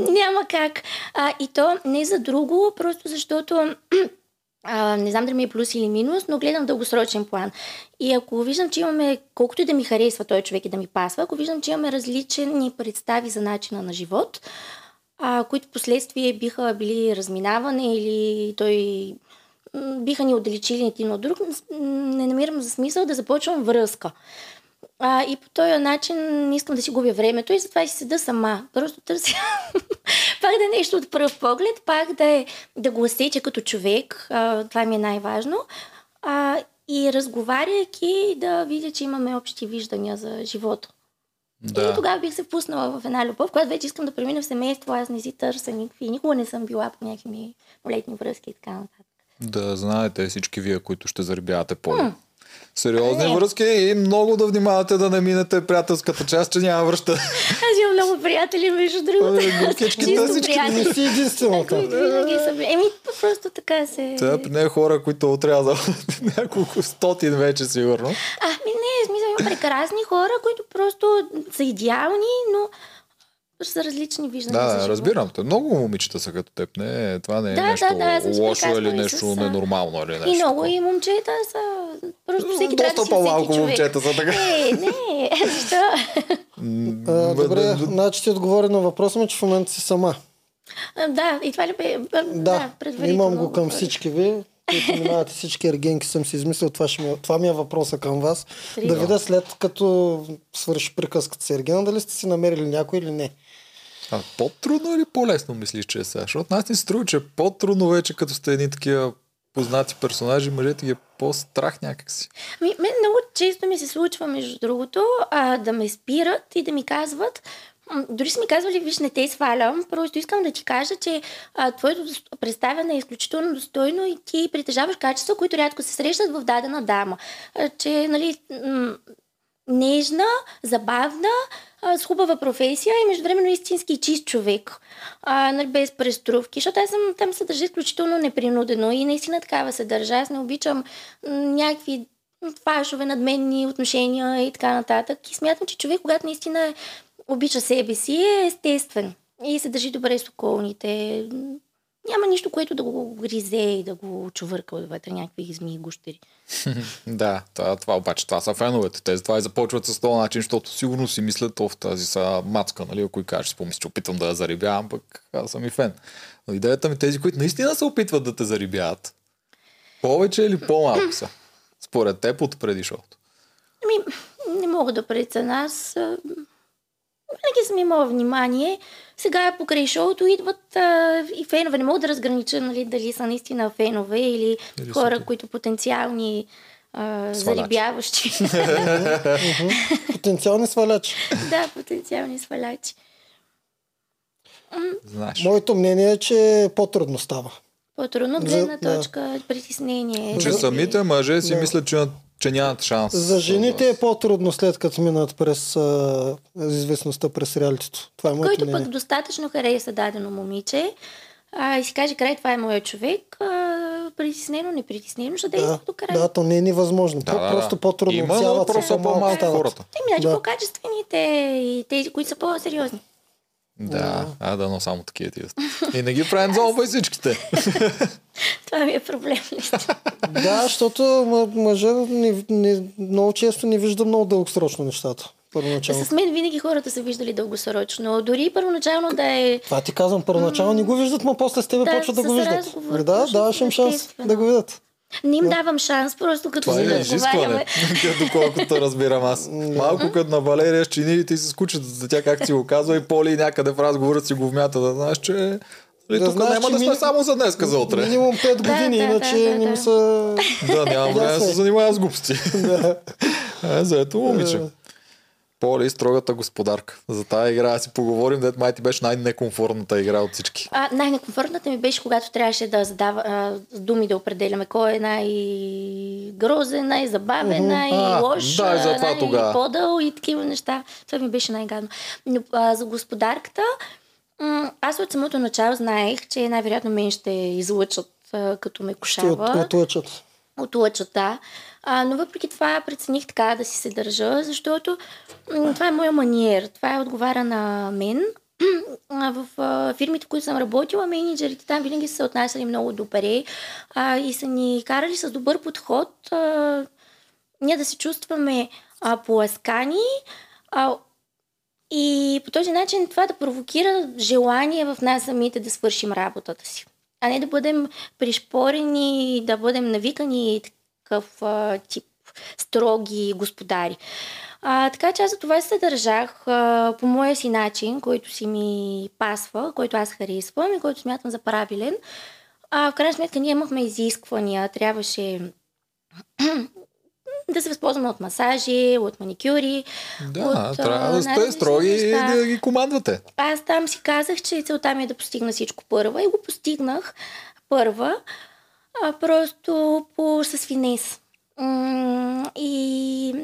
няма как. А, и то не за друго, просто защото а, не знам дали ми е плюс или минус, но гледам дългосрочен план. И ако виждам, че имаме, колкото и да ми харесва този човек и да ми пасва, ако виждам, че имаме различни представи за начина на живот, а, които последствие биха били разминаване или той биха ни отдалечили един от друг, не намирам за смисъл да започвам връзка. А, и по този начин не искам да си губя времето и затова си седа сама. Просто търся (laughs) пак да е нещо от пръв поглед, пак да, е, да го усетя като човек. А, това ми е най-важно. А, и разговаряйки да видя, че имаме общи виждания за живота. Да. И тогава бих се пуснала в една любов, когато вече искам да премина в семейство, аз не си търся никакви. Никога не съм била по някакви ми молетни връзки и така нататък. Да знаете всички вие, които ще заребявате по Сериозни Не. връзки и много да внимавате да не минете приятелската част, че няма връща. (laughs) Аз имам много приятели, между другото. Чисто всички. Не си единствената. Еми, просто така се... Тя при нея хора, които отрязал (laughs) няколко стотин вече сигурно. А, ми не, смисъл има прекрасни хора, които просто са идеални, но са различни виждания за Да, живота. разбирам те. Много момичета са като теб. Не, това не е Да, да, нещо да, си лошо или нещо с, ненормално или нещо. И много такова. и момчета са... Просто всеки трябва да Доста си по-малко всеки човек. момчета са така. Не, не, (laughs) защо? Добре, значи ти отговори на въпроса ми, че в момента си сама. Да, и това ли бе? Да, предварително имам го към всички ви. Които минавате (laughs) всички ергенки, съм си измислил. Това, ще ми, е- това ми е въпроса към вас. Три. Да видя след като свърши приказката с Ергена, дали сте си намерили някой или не. А по-трудно или по-лесно мислиш, че е сега? Защото нас ни струва, че е по-трудно вече, като сте едни такива познати персонажи, мъжете ги е по-страх някакси. Ми, мен много често ми се случва, между другото, а, да ме спират и да ми казват, дори са ми казвали, виж, не те свалям, просто искам да ти кажа, че а, твоето представяне е изключително достойно и ти притежаваш качества, които рядко се срещат в дадена дама. А, че, нали, м- нежна, забавна, с хубава професия и междувременно истински чист човек. А, нали, без преструвки, защото аз съм, там се държа изключително непринудено и наистина такава се държа. Аз не обичам някакви фалшове, надменни отношения и така нататък. И смятам, че човек, когато наистина обича себе си, е естествен и се държи добре с околните. Няма нищо, което да го гризе и да го чувърка отвътре някакви змии и гущери. (laughs) Да, това, това обаче, това са феновете. Те затова и започват с този начин, защото сигурно си мислят, в тази са мацка, нали, ако и кажеш, си помисли, че опитвам да я зарибявам, пък аз съм и фен. Но идеята ми тези, които наистина се опитват да те зарибяват, повече или по-малко са? Според теб от преди шоуто. Ами, не мога да преценя. Аз винаги съм имала внимание. Сега покрай шоуто идват а, и фенове. Не мога да разгранича нали, дали са наистина фенове или, Или хора, супер. които потенциални а, зарибяващи. (laughs) Потенциални свалячи. да, потенциални свалячи. Знаеш. Моето мнение е, че по-трудно става. По-трудно от гледна да. точка, притеснение. Че самите мъже си Да. мислят, че, че нямат шанс. За жените е по-трудно след като минат през а, известността през реалитето. Това е моето който мнение. пък достатъчно хареса дадено момиче а, и си каже, край, това е моят човек, а, притеснено, непритеснено, ще действа Да, до край. да, то не е невъзможно. Да, да. Просто по-трудно. Има, но Цялата просто по-малко хората. Значи Да. по-качествените и тези, които са по-сериозни. Да, а да, но само такива ти. И не ги правим за всичките. (laughs) Това ми е проблем. да, защото мъжа не, не, много често не вижда много дългосрочно нещата. Първоначално. С мен винаги хората са виждали дългосрочно. Дори първоначално да е... Това ти казвам, първоначално не го виждат, но после с тебе да, почват да го виждат. Разговор, да, даваш им шанс да го видят. Не им давам шанс, просто като Това си е изискване, (laughs) доколкото разбирам аз. Малко като на Валерия Щини и ти се скучат за тя, как си го казва и Поли някъде в разговора си го вмята да знаеш, че нали, да тук знаеш, няма да сме ми... само за днес, за утре. Минимум 5 години, да, да, иначе да, да, не му са... Да, нямам време да се занимава с глупости. (laughs) да. Е, заето момиче. Поли, строгата господарка. За тази игра да си поговорим, дет май ти беше най-некомфортната игра от всички. А, най-некомфортната ми беше, когато трябваше да задава а, думи да определяме кой е най-грозен, най-забавен, mm-hmm. най-лош, да, и за най-подъл и такива неща. Това ми беше най-гадно. Но а, за господарката, м- аз от самото начало знаех, че най-вероятно мен ще излъчат а, като ме кошава. Ще отлъчат. Отлъчат, да. А, но въпреки това прецених така да си се държа, защото това е моя маниер. Това е отговаря на мен. (clears throat) в а, фирмите, които съм работила, менеджерите там винаги са се отнасяли много добре а, и са ни карали с добър подход а, ние да се чувстваме а, поласкани а, и по този начин това да провокира желание в нас самите да свършим работата си. А не да бъдем пришпорени, да бъдем навикани такъв а, тип строги господари. А, така че аз за това се държах а, по моя си начин, който си ми пасва, който аз харесвам и който смятам за правилен. А, в крайна сметка ние имахме изисквания. Трябваше (clears throat) да се възползваме от масажи, от маникюри. Да, от, трябва да сте строги и да ги командвате. Аз там си казах, че целта ми е да постигна всичко първа и го постигнах първа, а просто по, с финес. И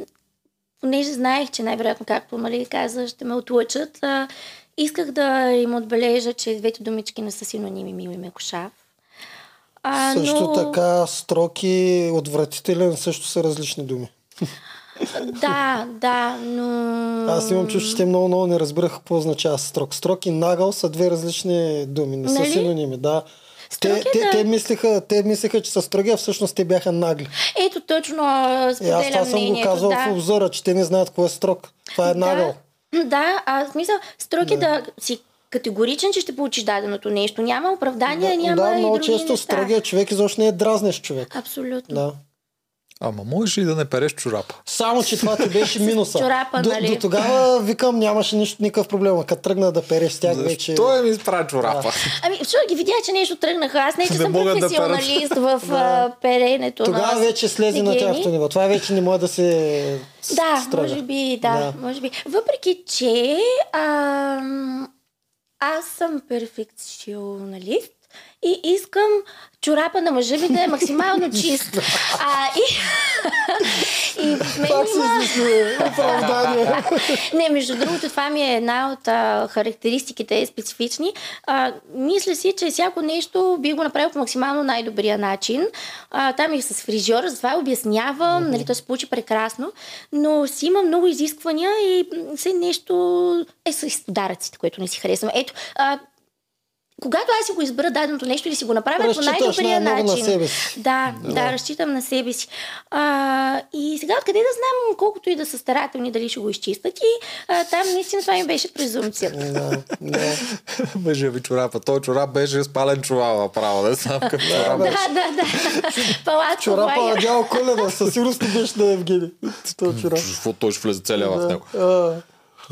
понеже знаех, че най-вероятно, както нали, каза, ще ме отлъчат, а, исках да им отбележа, че двете думички не са синоними мил и мекошав. А, също но... така, строки, отвратителен също са различни думи. Да, да, но... Аз имам чувство, че те много, много не разбираха какво означава строк. Строк и нагъл са две различни думи, не нали? са синоними, да. Те, те, те, мислиха, те мислиха, че са строги, а всъщност те бяха нагли. Ето точно споделям Аз това съм го казал да. в обзора, че те не знаят какво е строг. Това е нагъл. Да, да а смисъл, строг е да. да си категоричен, че ще получиш даденото нещо. Няма оправдание, да, няма да, и много други често неща. строгия човек изобщо не е дразнещ човек. Абсолютно. Да. Ама можеш и да не переш чорапа. Само, че това ти беше минуса. чорапа, до, нали? до тогава, викам, нямаше нищо, никакъв проблем. Като тръгна да переш с тях Защо вече... Той ми изправи чорапа. Да. Ами, защото ги видя, че нещо тръгнаха. Аз не, че не съм професионалист (laughs) да в да. перенето. Тогава на... вече слезе на тяхното ниво. Това вече не може да се Да, страга. може би, да, да. Може би. Въпреки, че а, аз съм перфекционалист и искам чорапа на мъжа ми да е максимално (laughs) чист. А, и, (laughs) и мен оправдание. (laughs) Не, между другото, това ми е една от а, характеристиките специфични. А, мисля си, че всяко нещо би го направил по максимално най-добрия начин. А, там и с фризьор, затова обяснявам, mm-hmm. нали, то се получи прекрасно, но си има много изисквания и все нещо е с подаръците, което не си харесвам. Ето, а, когато аз си го избера даденото нещо или си го направя Разчиташ по най-добрия начин. На себе си. Да, да, да, разчитам на себе си. А, и сега откъде да знам, колкото и да са старателни, дали ще го изчистят и а, там наистина това ми беше презумцията. Да, (laughs) да. Беше ви чорапа. Той чорап беше спален чувал, право, да знам (laughs) как чорап Да, да, да. (laughs) Палатка Чорапа на дяло коледа, със сигурност беше на Евгений. Това чорап. Той ще влезе целия в него?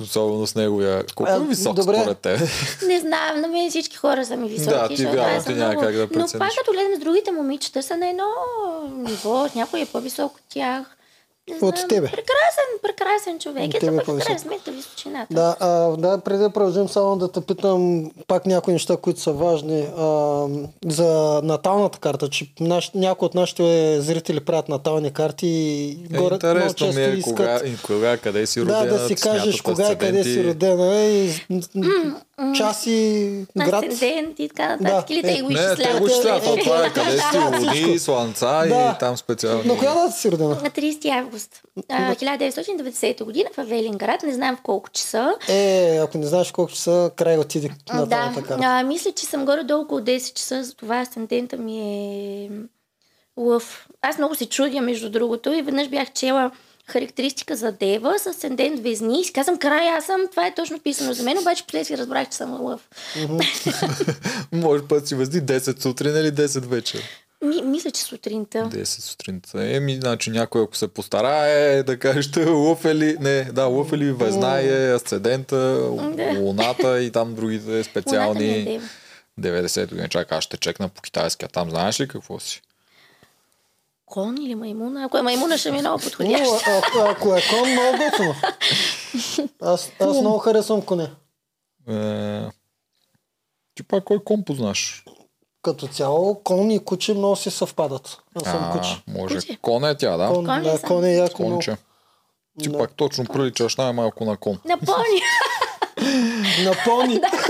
Особено с неговия. Колко е висок добре. според те? Не знам, на мен всички хора са ми високи. Да, ти вярвам, ти няма как да прецениш. Но пак като гледам с другите момичета са на едно ниво, някой е по-висок от тях. От тебе. Прекрасен, прекрасен човек. Ето пък в крайна сметка височината. Да, а, да, преди да продължим само да те питам пак някои неща, които са важни. А, за наталната карта, че наш, някои от нашите зрители правят натални карти и е, горе, интересно ми е искат... кога, кога, къде си родена. Да, да си кажеш кога и къде си родена. И... часи, град. Асцендент и така нататък. Да. Или те Е, Не, те го изчисляват. То Това е, къде си, всичко. слънца Да. и там специално. На коя дата си родена? На 30 август а, 1990 година в Велинград. Не знам в колко часа. Е, ако не знаеш колко часа, край отиде на да, тази карта. а, мисля, че съм горе-долу около 10 часа, затова асцендента ми е лъв. Аз много се чудя, между другото, и веднъж бях чела характеристика за дева с асцендент везни и си казвам, край, аз съм, това е точно писано за мен, обаче последствие разбрах, че съм лъв. (laughs) Може път си възди 10 сутрин или 10 вечер. Ми, мисля, че сутринта. 10 сутринта. Еми, значи някой ако се постарае да каже, ще лъв е ли, не, да, лъв е ли везна е, асцендента, луната и там другите е специални. дева. 90 години. Чакай, аз ще чекна по китайски, а там знаеш ли какво си? Кон или маймуна? Ако е маймуна, ще ми е много Но, подходящ. ако, ако е кон, много готино. Аз, аз много харесвам коне. Е... Ти пак кой ком познаш? Като цяло, кон и куче много си съвпадат. Аз съм А, куче. може. Куче. Кон е тя, да? Кон, Кон да, кон е яко много. Конче. Ти Да. пак точно приличаш най-малко на кон. Напълни. На пони. (laughs)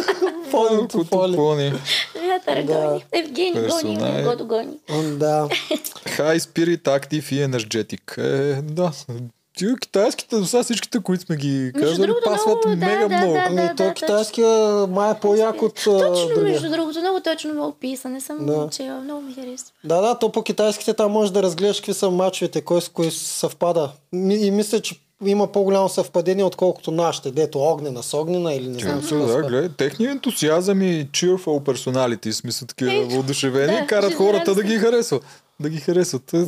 Пони. Вятъра Да. гони. Евгений гони, Персонаж. не го догони. М, Да. (laughs) High Spirit, Active и Energetic. Е, да. Ти китайските до сега всичките, които сме ги казали, пасват много, мега да, много. да. Ами то да, китайския май е по-як от Точно, другия. между другото, много точно ме описа. Не съм Да. чела, много ми харесва. Да, да, то по китайските там може да разгледаш какви са мачовете, кой с кой съвпада. И мисля, че има по-голямо съвпадение, отколкото нашите, дето огнена с огнена или не знам да, са. гледай, техният ентусиазъм и cheerful personality, в смисъл такива Е, въодушевени, да, карат хората да ги харесват. Да ги харесват. М,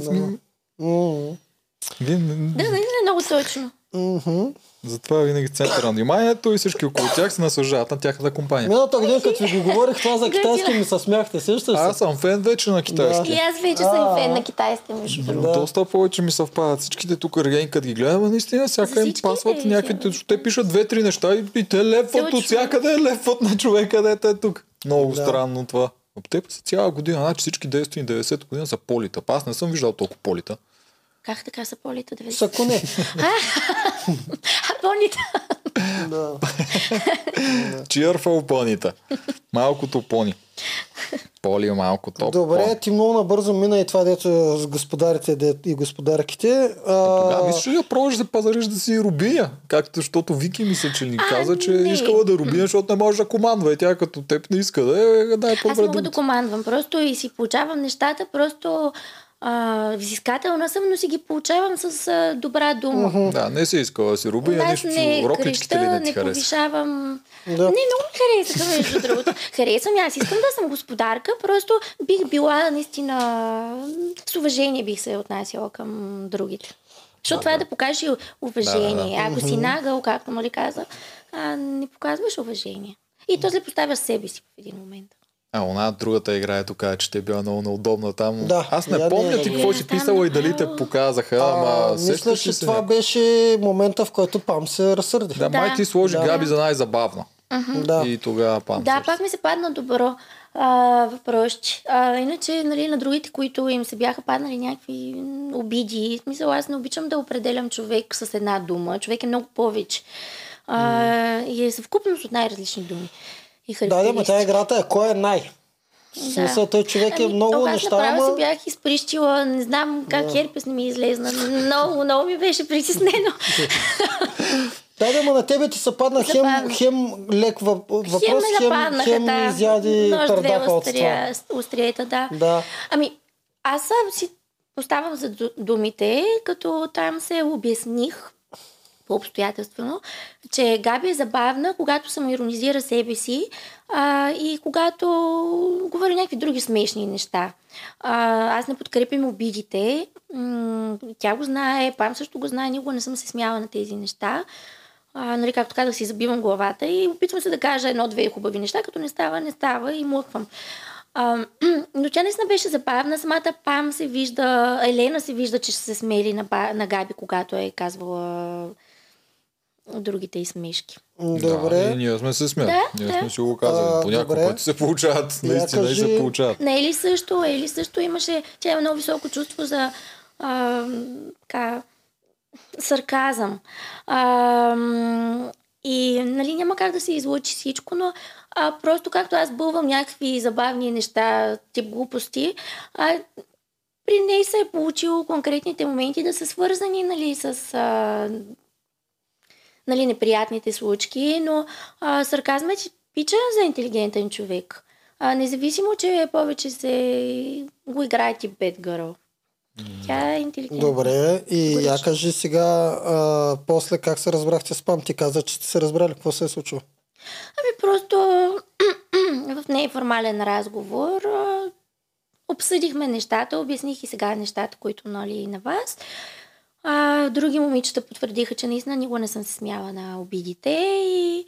вие- Да, наистина е много точно. Мгм. Затова е винаги център на вниманието и всички около тях се наслаждават на тяхната компания. Миналата година, като ви го говорих това за Готина. китайски, ми се смяхте. Сещаш Аз съм фен вече на китайски. И аз вече съм фен на китайски, между другото. Да. Доста повече ми съвпадат. Всичките тук регени, като ги гледам, наистина всяка им пасват някакви... да. Те пишат две-три неща и, и те лепват от всякъде, лепват на човека, дете е тук. Много Да. странно това. Те са цяла година, значи всички 990 година са полита. Аз не съм виждал толкова полита. Как така са полите 90? Са коне. (laughs) А, полите. Да. (laughs) Cheerful понита. Малкото пони. Поли малко топ. Добре, ти много набързо мина и това, дето с господарите де- и господарките. А, Тогава мислиш ли да пробваш да пазариш да си рубия? Както, защото Вики мисля, че ни А, каза, че не. искала да рубия, защото не може да командва. И тя като теб не иска да е, дай Аз по-добре мога да командвам просто и си получавам нещата, просто а, взискателна съм, но си ги получавам с а, добра дума. Да, не си искала да си руби, а нищо, не рокничките ли не ти не хареса? повишавам. Да. Не, много ми харесаха, между другото. Харесвам, аз искам да съм господарка, просто бих била наистина с уважение бих се отнасяла към другите. Защото това е да покажеш уважение. Да, Ако си нагъл, както нали каза, а, не показваш уважение. И то се поставя себе си в един момент. А, она другата игра е тук, че те е била много неудобна там. Да, Аз не я не помня ти какво си писала и дали те показаха, а, ама мисля, че се това някак? беше момента, в който Пам се разсърди. Да, Да. май ти сложи Да. Габи за най-забавна. Да. И тогава пам. Да, пак ми се падна добро въпросче. А, иначе, нали, на другите, които им се бяха паднали някакви обиди, смисъл, аз не обичам да определям човек с една дума. Човек е много повече. А, И е съвкупност от най-различни думи. И Да, да, характеристики. тя играта е кой е най. В смисъл, той човек е Ами, много неща, направо ама... се бях изприщила, не знам как херпес не ми излезна. Много, много ми беше притеснено. (laughs) Да, да, ма на тебе ти се падна хем, хем лек въп- въпрос, хем хем, хем да. изяди пердаха от това. остриета, да. Да. Ами, аз си поставям за ду- думите, като там се обясних по-обстоятелствено, че Габи е забавна, когато само иронизира себе си а, и когато говори някакви други смешни неща. А, аз не подкрепям обидите. Тя го знае, Пам също го знае, никога не съм се смяла на тези неща. А, нали, както казах, си забивам главата и опитвам се да кажа едно-две хубави неща, като не става, не става и млъквам. А, (clears throat) но тя наистина беше забавна. Самата Пам се вижда, Елена се вижда, че ще се смели на, на Габи, когато е казвала другите и смешки. М, Да, и Добре. ние сме се смяли. Да, ние да. сме си го казали. По добре. пъти се получават. Наистина и се получават. На Ели също, Ели също имаше, тя има много високо чувство за а, така, сарказъм. А, И нали, няма как да се излучи всичко, но а, просто както аз бълвам някакви забавни неща, тип глупости, а, при нея се е получило конкретните моменти да са свързани нали, с а, нали, неприятните случки, но а, сарказма е пича за интелигентен човек. А, независимо, че повече се го играе тип Bad Girl. Тя е интелигентна. Добре, и Горич. я кажи сега, а, после как се разбрахте с Пам? Ти каза, че сте се разбрали. Какво се е случило? Ами просто (clears throat) в неформален разговор а, обсъдихме нещата, обясних и сега нещата, които нали на вас. А, други момичета потвърдиха, че наистина никога не съм се смяла на обидите и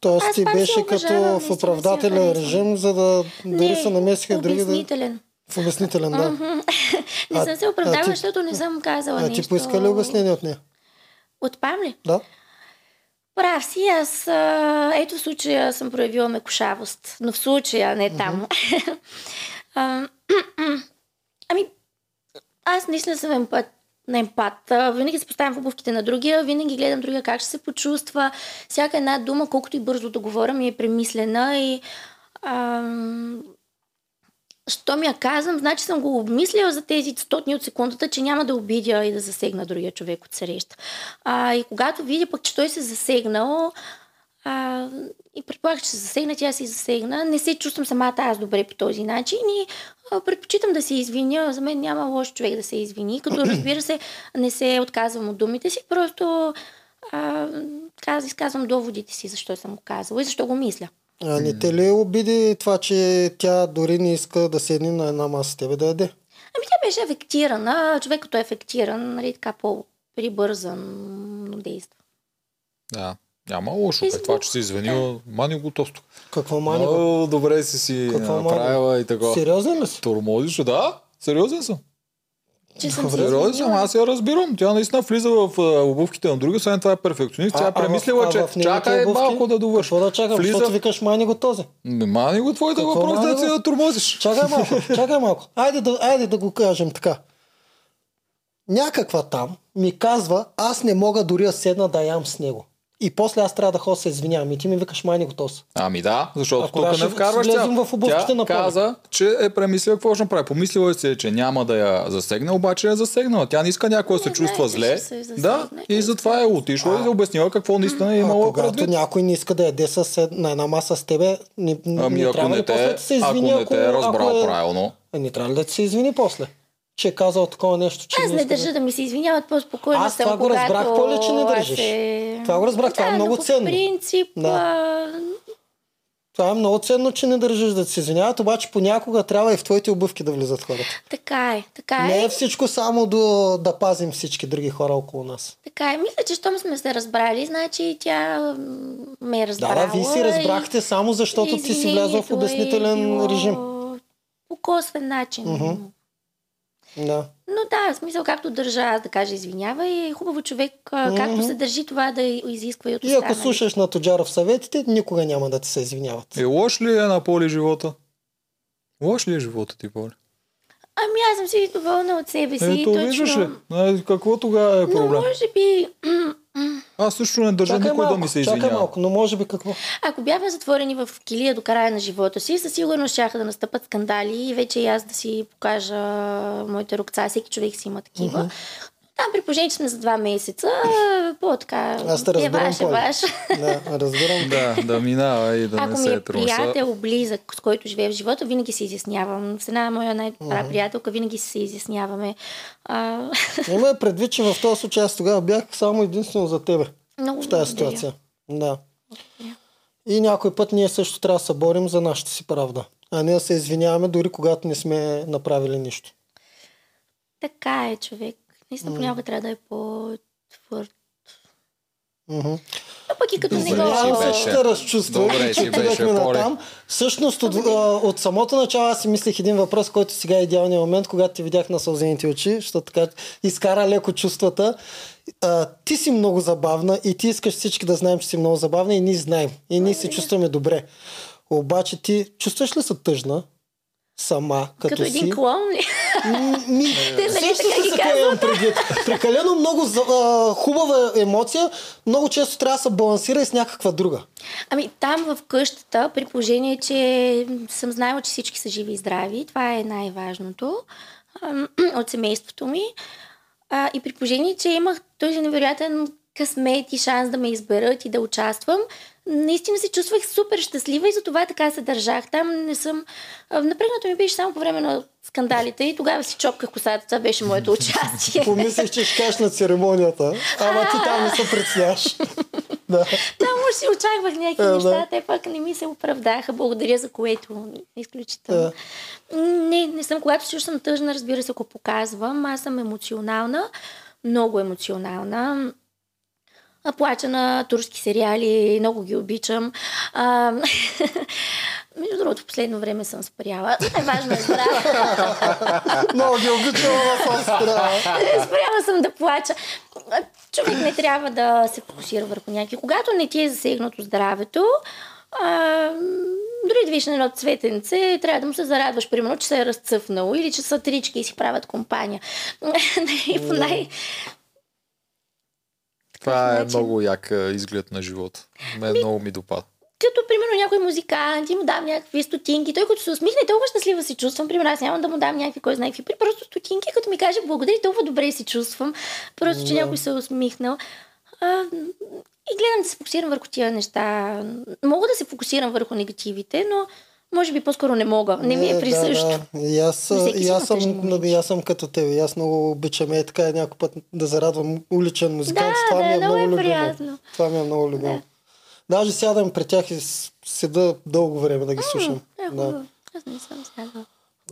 Тоест ти беше като в оправдателен режим, за да дори се намесиха други да... В обяснителен, да. (laughs) Не А- съм се а оправдала, ти- защото не съм казала А нещо. ти поиска ли обяснение от нея? От Пам ли? Да. Прав си, аз а, ето в случая съм проявила мекошавост, но в случая не там. (laughs) А, (clears throat) ами, аз наистина съм емпат, на емпат. Винаги се поставям в обувките на другия, винаги гледам другия как ще се почувства. Всяка една дума, колкото и бързо да говоря, ми е премислена и що ми я казвам, значи съм го обмислила за тези стотни от секундата, че няма да обидя и да засегна другия човек от среща. А, и когато видя пък, че той се засегнал, а, и предполагах, че се засегна, тя се засегна. Не се чувствам самата аз добре по този начин и а, предпочитам да се извиня. За мен няма лош човек да се извини, като (clears throat) разбира се, не се отказвам от думите си, просто а, каз, изказвам доводите си, защо съм го казала и защо го мисля. А не те ли обиди това, че тя дори не иска да седне на една маса с тебе да яде? Ами тя беше афектирана. Човек като е афектиран, нали, така по-прибързан действа. Да. Няма лошо. При това, че си извинила, мани го тосто. Какво мани? го? Много добре си си Какво мани? направила и така. Сериозен ли си? Тормозиш, да? Сериозен съм. Че съм Сериозен съм, аз я разбирам. Тя наистина влиза в а, обувките на други, освен това е перфекционист. Тя А- е а премислила, а че нейните чакай обувки? малко да довърши. Какво да чакам? Влиза- Защото викаш мани го този. Не мани го твоите Какво въпрос, мани да си да тормозиш. Чакай малко, (laughs) чакай малко. Айде да, айде да го кажем така. Някаква там ми казва, аз не мога дори да седна да ям с него. И после аз трябва да ходя да се извинявам. И ти ми викаш го този. Ами да, защото А кога тук не вкарваш тя. в обувките Тя на каза, че е премислила какво ще направи. Помислила си, е, че няма да я засегне, обаче я засегнала. Тя не иска някой да се Не чувства че зле. се. Да, и затова е отишла и обяснила какво наистина е А имала когато предвид. някой не иска да яде с, на една маса с тебе, не, не, Ами не ако трябва не ли после да се ако извини, не те е разбрал ако е- правилно. А, не трябва ли да ти се извини после? Че е казал такова нещо, че Аз не да- държа да ми се извиняват по-спокойно Аз съм, това го разбрах, Поля, че не държиш. Се... Това го разбрах, това е да, много но по ценно. принцип, Да. Това е много ценно, че не държиш да се извиняват, обаче понякога трябва и в твоите обувки да влизат хората. така е, така Не е. е всичко само до, да пазим всички други хора около нас. Така е. Мисля, че щом сме се разбрали, значи тя ме е Да, разбрала. да, вие си и- разбрахте само защото ти си влязъл в извинението обяснителен е било режим. По косвен начин. Мгм. Да. Но да, в смисъл, както държа аз да кажа извинява и е хубаво човек, а, както се държи това да изисква и от И ако слушаш на Тоджаров съветите, никога няма да ти се извиняват. Е, лош ли е на Поли живота? Лош ли е живота ти, Поли? Ами аз съм си доволна от себе си. Ето, точно. виждаш ли? А, Какво тогава е Но проблем? може би, (clears throat) Аз също не държа Чакай никой малко, да ми се чакай извинява. малко, но може би какво? ако бяхме затворени в килия до края на живота си, със сигурност щяха да настъпат скандали и вече и аз да си покажа моите рукца. Всеки човек си има такива. Там при положение, че сме за два месеца, по-така. Аз те е разбирам, ваше, Поли. ваш. Да, разбирам. Да, да минава и да Ако не ми се е тромса. приятел близък, с който живее в живота, винаги се изяснявам. С една моя най-добра приятелка винаги се изясняваме. А, (laughs) Има предвид, че в този случай аз тогава бях само единствено за тебе много в тази ситуация. Да. И някой път ние също трябва да се борим за нашата си правда. А не да се извиняваме дори когато не сме направили нищо. Така е, човек. Наистина понякога трябва да е по-твърд. Мгм. А пък и като не Добре, го... беше. се разчувствах, Добре, че отидахме на там. Всъщност от, а, от самото начало аз си мислех един въпрос, който сега е идеалният момент, когато ти видях на сълзените очи, защото така изкара леко чувствата. А, ти си много забавна и ти искаш всички да знаем, че си много забавна и ние знаем. И ние се чувстваме добре. Обаче ти чувстваш ли се тъжна сама, като, Като си. един клон ли? Ми, Те, нали, така ги предвид? Прекалено много а, хубава емоция, много често трябва да се балансира и с някаква друга. Ами там в къщата, при положение, че съм знаела, че всички са живи и здрави, това е най-важното от семейството ми. А, и при положение, че имах този невероятен късмет и шанс да ме изберат и да участвам, наистина се чувствах супер щастлива и затова така се държах. Там не съм... Напрегнато ми беше само по време на скандалите и тогава си чопках косата. Това беше моето участие. Помислих, че ще кажеш на церемонията, ама ти там не се предсняваш. (laughs) да. Там уж си очаквах някакви Е, да. неща, те пък не ми се оправдаха. Благодаря за което. Изключително. Не, не съм, когато се чувствам тъжна, разбира се, ако показвам. Аз съм емоционална, много емоционална. Плача на турски сериали, много ги обичам. А, (laughs) между другото, в последно време съм спряла. (laughs) Най-важно е спряла. (laughs) Много ги обичам, ама съм спряла. Спряла съм да плача. Човек не трябва да се фокусира върху някакви. Когато не ти е засегнато здравето, а, дори да видиш на едно цветенце, трябва да му се зарадваш, примерно, че се е разцъфнало или че са трички и си правят компания. По най... Това е начин. много як изглед на живота. Мен много ми допада. Като, примерно, някой музикант и му дам някакви стотинки. Той като се усмихне, толкова щастлива се чувствам. Примерно, аз нямам да му дам някакви, кой знае какви, просто стотинки, като ми каже благодаря, толкова добре се чувствам. Просто, че някой се е усмихнал. А, и гледам да се фокусирам върху тия неща. Мога да се фокусирам върху негативите, но може би по-скоро не мога. Не ми е присъщо. Да, да. И аз, и аз, съм, и аз съм като теб. И аз много обичам е така някой път да зарадвам уличен музикант. Да, това да, ми е много много е любимо. приятно. Това ми е много любимо. Даже сядам при тях и седа дълго време да ги слушам. Е, да. Аз не съм сядала.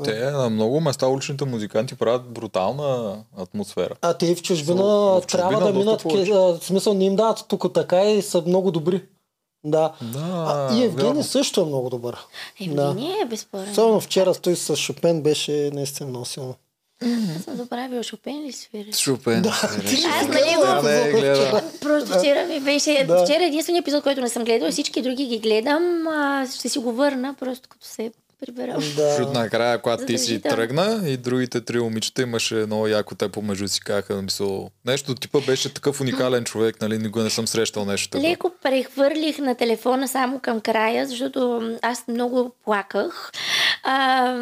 Те на много места уличните музиканти правят брутална атмосфера. А те в чужбина В чужбина трябва да минат, в смисъл не им дават тук така и са много добри. Да. Да, А, и Евгений вярно. също е много добър. Да. Евгений е безспорен. Особено вчера той с Шопен беше наистина много силно. Аз съм забравила Шопен ли свири? Шопен. ти Аз ще нали гледаш го... Да. Просто вчера ми беше... Да. Вчера е единственият епизод, който не съм гледала, всички други ги гледам. А, ще си го върна, просто като се Защото Да. накрая, когато ти си тръгна и другите три момичета имаше много яко те помежду си казаха, мисъл, нещо типа беше такъв уникален човек, нали, никога не съм срещал нещо такова. Леко прехвърлих на телефона само към края, защото аз много плаках. А,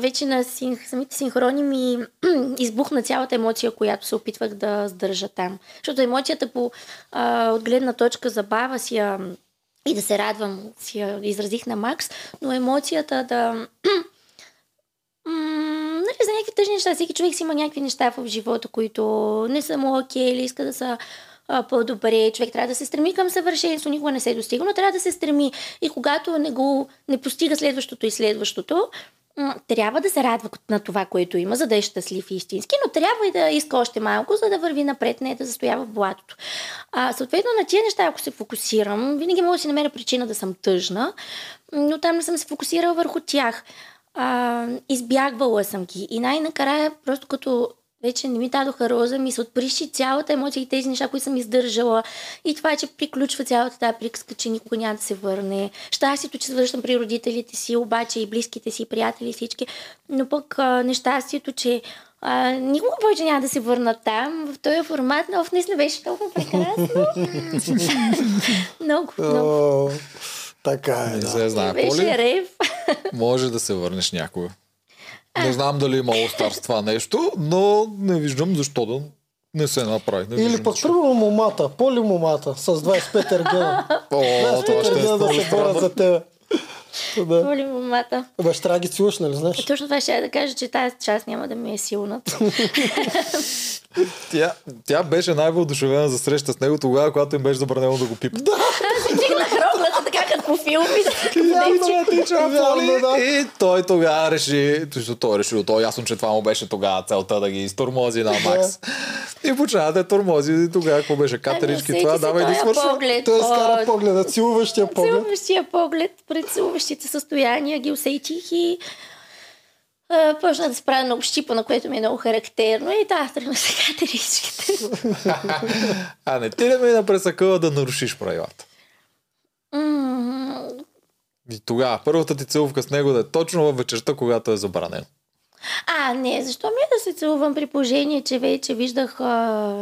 вече на синх, самите синхрони ми (clears throat) избухна цялата емоция, която се опитвах да сдържа там. Защото емоцията по, а, от гледна точка забава си я и да се радвам, си я изразих на Макс, но емоцията да... (clears throat) Нали, за някакви тъжни неща. Всеки човек си има някакви неща в живота, които не са му окей или иска да са а, по-добре. Човек трябва да се стреми към съвършенство, никога не се достига, но трябва да се стреми. И когато не го не постига следващото и следващото, трябва да се радва на това, което има, за да е щастлив и истински, но трябва и да иска още малко, за да върви напред, не да застоява в блатото. А, съответно, на тия неща, ако се фокусирам, винаги мога да си намеря причина да съм тъжна, но там не съм се фокусирала върху тях. А, избягвала съм ги. И най-накрая, просто като вече не ми дадоха роза, ми се отприщи цялата емоция и тези неща, които съм издържала. И това, че приключва цялата тази приказка, че никога няма да се върне. Щастието, че се връщам при родителите си, обаче и близките си, и приятели и всички. Но пък а, нещастието, че а, никога повече няма да се върна там, в този формат, но наистина беше толкова прекрасно. много, (laughs) много. О, така е, Не да. се знае, Беше рев. може да се върнеш някога. Не знам дали има All това нещо, но не виждам защо да не се направи. Не Или пък, примерно, момата, поли момата с 25 ергена. (laughs) О, 25 това ще е ергена да се борят за теб. Да. Моли момата. Бе, ще трябва да ги целуваш, нали знаеш? Точно това ще я да кажа, че тази част няма да ми е силна. (laughs) Тя, тя беше най-въодушевена за среща с него тогава, когато им беше забранено да го пипат. Да, (laughs) Дигнах роглата така като по филмите. Вярно, да. И той тогава реши, защото той реши, то е ясно, че това му беше тогава целта да ги изтормози на Макс. И почна да тормози и тогава, какво беше катерички, това давай да свършва. поглед. Той скара погледа, целуващия поглед. Целуващия поглед, пред целуващите състояния ги усетих и почна да спра на общипа, на което ми е много характерно. И да, тръгна се катеричките. (laughs) А не ти ли ми на пресъкъла да нарушиш правилата? М, И тогава, първата ти целувка с него да е точно във вечерта, когато е забранено. А, не, защо ми е да се целувам при положение, че вече виждах, а,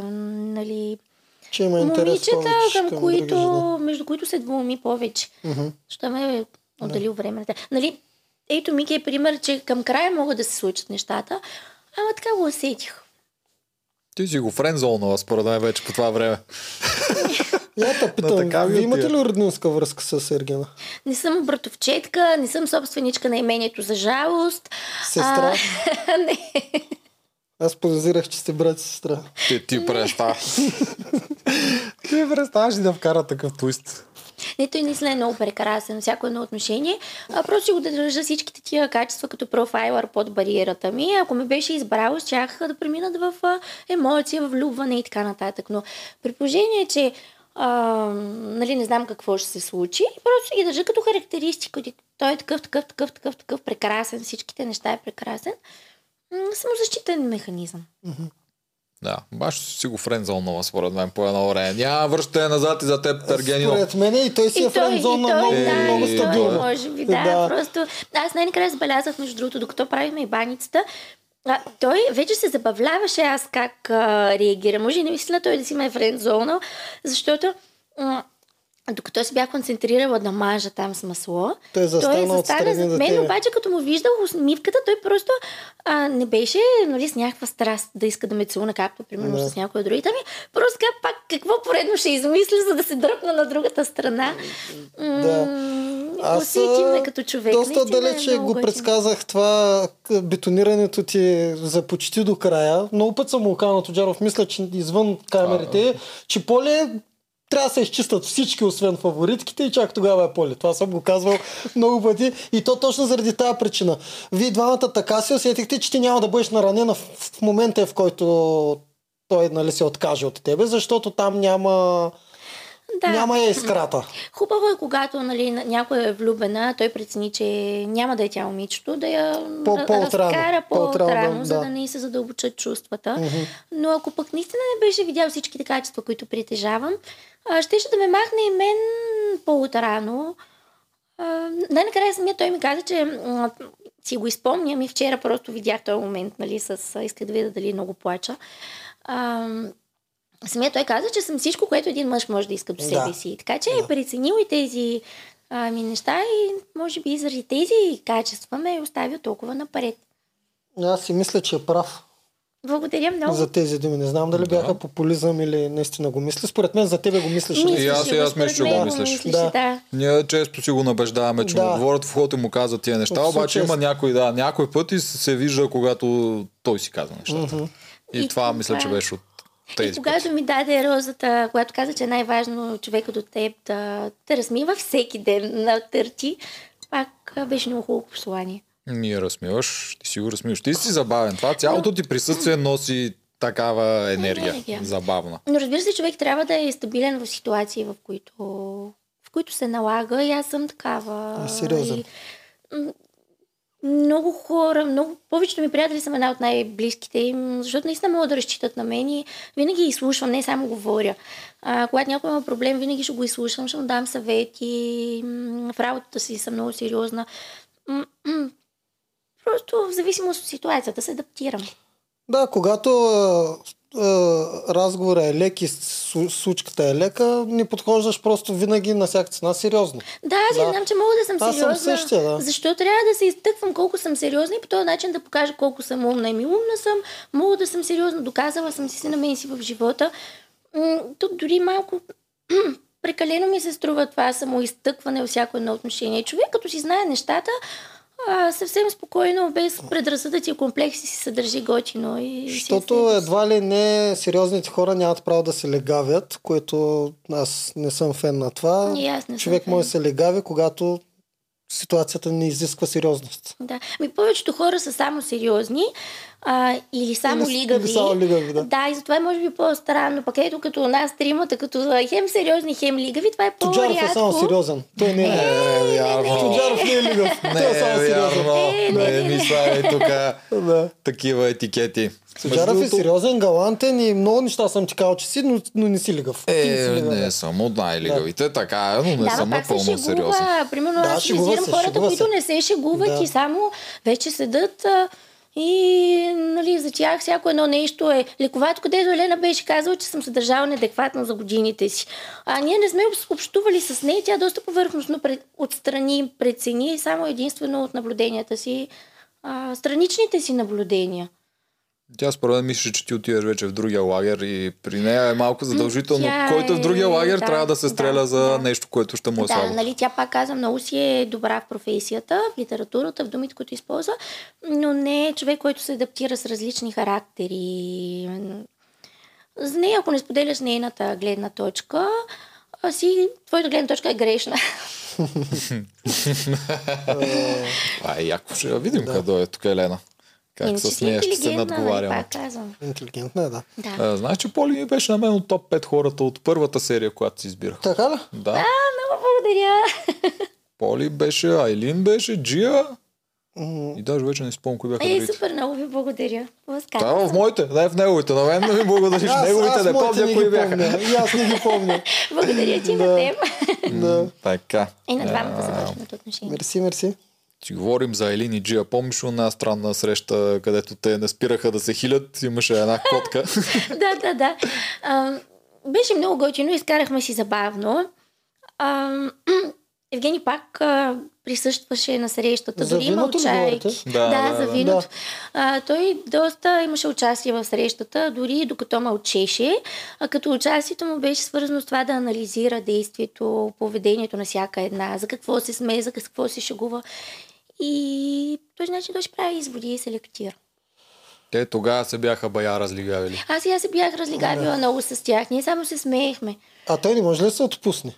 нали, Че има момичета, към, към които, между които се двуми повече. Що ме е отделил време. Нали, ето Мики е пример, че към края могат да се случат нещата, ама така го усетих. Ти си го френдзолнала, според мен, вече по това време. (laughs) Я те Но питам, така ви вие имате ли роднинска връзка с Ергена? Не съм братовчетка, не съм собственичка на имението за жалост. Сестра? А, (laughs) не. Аз подозирах, че сте брат и сестра. Ти, ти представ. (laughs) ти представаш ли да вкара такъв твист? Не, той наистина е много прекрасен, всяко едно отношение. А, просто си го да държа всичките тия качества като профайлър под бариерата ми. Ако ме беше избрал, щях да преминат в емоция, в влюбване и така нататък. Но при положение, че а, нали, не знам какво ще се случи, просто ги държа като характеристика. Той е такъв, такъв, такъв, такъв, такъв, прекрасен, всичките неща е прекрасен. Самозащитен механизъм. Да, баш си го френдзолнала, според мен, по едно време. Няма връщане назад и за теб, Търгенино. Според мен и той си е И той, френдзон и на той, много, да, много той, стабилно. може би, да, Да. Просто аз най-накрая забелязах, между другото, докато правихме и баницата, а, той вече се забавляваше аз как а, реагира. Може и наистина той да си ме френдзонал, защото м- докато се бях концентрирала да мажа там с масло, Той застана той застана зад за мен, обаче като му виждах усмивката, той просто а, не беше нали, с някаква страст да иска да ме целуна, както примерно Да. с някоя от другите ми. Просто така пак какво поредно ще измисля, за да се дръпна на другата страна. М, Аз ме а, като човек. доста Наистина е далече много го готин. предсказах това бетонирането ти за почти до края. Много път съм му на Тоджаров, мисля, че извън камерите, че поле трябва да се изчистят всички, освен фаворитките и чак тогава е поле. Това съм го казвал много пъти и то точно заради тази причина. Вие двамата така се усетихте, че ти няма да бъдеш наранена в, момента, в който той нали, се откаже от тебе, защото там няма, Да. няма я искрата. Хубаво е, когато нали, на- някой е влюбена, той прецени, че няма да е тя момичето, да я разкара По-отрано, да, за да. да не се задълбочат чувствата. Но ако пък наистина не беше видял всичките качества, които притежавам, а, щеше да ме махне и мен по-отрано. А, Най-накрая самия той ми каза, че си го изпомням и вчера просто видях този момент, нали, с, исках да видя дали много плача. А, самия той каза, че съм всичко, което един мъж може да иска до Да. себе си. Така че е преценил и тези ми неща и може би заради тези качества ме е оставил толкова напред. Аз си мисля, че е прав. Благодаря много. за тези думи. Не знам дали бяха популизъм или наистина го мисли. Според мен за тебе го мислиш. Мислеше И аз- и аз мисля, че го мислиш. Да. да. Ние често си го набеждаваме, че Да. му говорят в хода и му казват тия неща, В обаче има някой, да, някой път и се вижда, когато той си казва нещата. И, И това мисля, че беше от И тези когато пъти. ми даде розата, когато каза, че е най-важно човекът от теб да те размива всеки ден на търти, пак беше много хубаво послание. Ми я разсмиваш, ти си го разсмиваш. Ти си забавен. Това цялото ти присъствие носи такава енергия. Енергия. Забавна. Но разбира се, човек трябва да е стабилен в ситуации, в които, в които се налага. И аз съм такава. А, сериозен. И, много хора, много, повечето ми приятели съм една от най-близките им, защото наистина могат да разчитат на мен и винаги изслушвам, не само говоря. А, когато някой има проблем, винаги ще го изслушвам, ще му дам съвети, в работата си съм много сериозна. Просто в зависимост от ситуацията се адаптирам. Да, когато а, а, разговорът е лек и су- случката е лека, не подхождаш просто винаги на всяка цена сериозно. Да, аз Да. знам, че мога да съм Аз съм сериозна. същия, да. Защо трябва да се изтъквам колко съм сериозна и по този начин да покажа колко съм умна. Еми умна съм, мога да съм сериозна, доказала съм си се на мен си в живота. Тук дори малко (clears throat) прекалено ми се струва това самоизтъкване във всяко едно отношение. Човек, като си знае нещата, а, съвсем спокойно, без предразсъдъци и комплекси си се държи готино. И Защото едва ли не сериозните хора нямат право да се легавят, което аз не съм фен на това. И аз не Човек може да се легави, когато ситуацията не изисква сериозност. Да. Ми повечето хора са само сериозни, А, или само Или- лигави. или само лигави, да. Да, и затова е може би по-странно. Пък ето като нас тримата, като хем сериозни, хем лигави, това е Тоджаров по-рядко. е само сериозен. Той не е. Е вярно. Тоджаров не е лигав. Не, е само сериозен. вярно. Е, не, Не, не, ми слагай тук (laughs) Да. такива етикети. Тоджаров е сериозен, галантен и много неща съм ти казал, че си, но, но не си лигав. Е, лигав, не да. съм от най-лигавите, така е, но не да, съм напълно сериозен. Примерно Да, аз визирам се, хората, които не се шегуват Да. и само вече седат а, и нали, за тях всяко едно нещо е лековато, където Елена беше казала, че съм се държала за годините си. А ние не сме общували с нея, тя доста повърхностно пред, отстрани, прецени само единствено от наблюденията си, а, страничните си наблюдения. Тя според мен мисля, че ти отиваш вече в другия лагер и при нея е малко задължително. Тя Който е в другия е- лагер да, трябва да се стреля да, за да. нещо, което ще му е Да, слабо. нали, тя пак каза, много си е добра в професията, в литературата, в думите, които използва, но не е човек, който се адаптира с различни характери. За нея, ако не споделяш нейната гледна точка, а си, твоята гледна точка е грешна. (laughs) А, е яко ще я видим къде е тук Елена. Как Иначе с нея ще се нали, надговаряме. пак казвам. Интелигентна е, да. Да. А, знаеш, че Поли ми беше на мен от топ 5 хората от първата серия, която си избирах. Така ли? Да. Много благодаря. Поли беше, Айлин беше, Джия и даже вече не спомням кои бяха Е, другите. супер, много ви благодаря. Да, в моите, не в неговите. На мен да ми благодариш. (laughs) Аз- неговите аз не помня кои бяха. И аз не ги помня. (laughs) Благодаря ти на теб. Да. Така. И на двамата А, започваме отношения. Мерси, мерси. Си говорим за Елин и Джия. Помниш една странна среща, където те не спираха да се хилят? Имаше една котка. (laughs) да, да, да. А, беше много готино, изкарахме си забавно. А, (clears throat) Евгений пак а, присъстваше на срещата, За дори има говорите? Да, да, да, за да. виното. А, той доста имаше участие в срещата, дори докато мълчеше, а като участието му беше свързано с това да анализира действието, поведението на всяка една, за какво се смее, за какво се шегува. И той ще прави изводи и селектира. Те тогава се бяха бая разлигавили. Аз и аз се бях разлигавила много с тях. Ние само се смеехме. А той не може ли да се отпусне?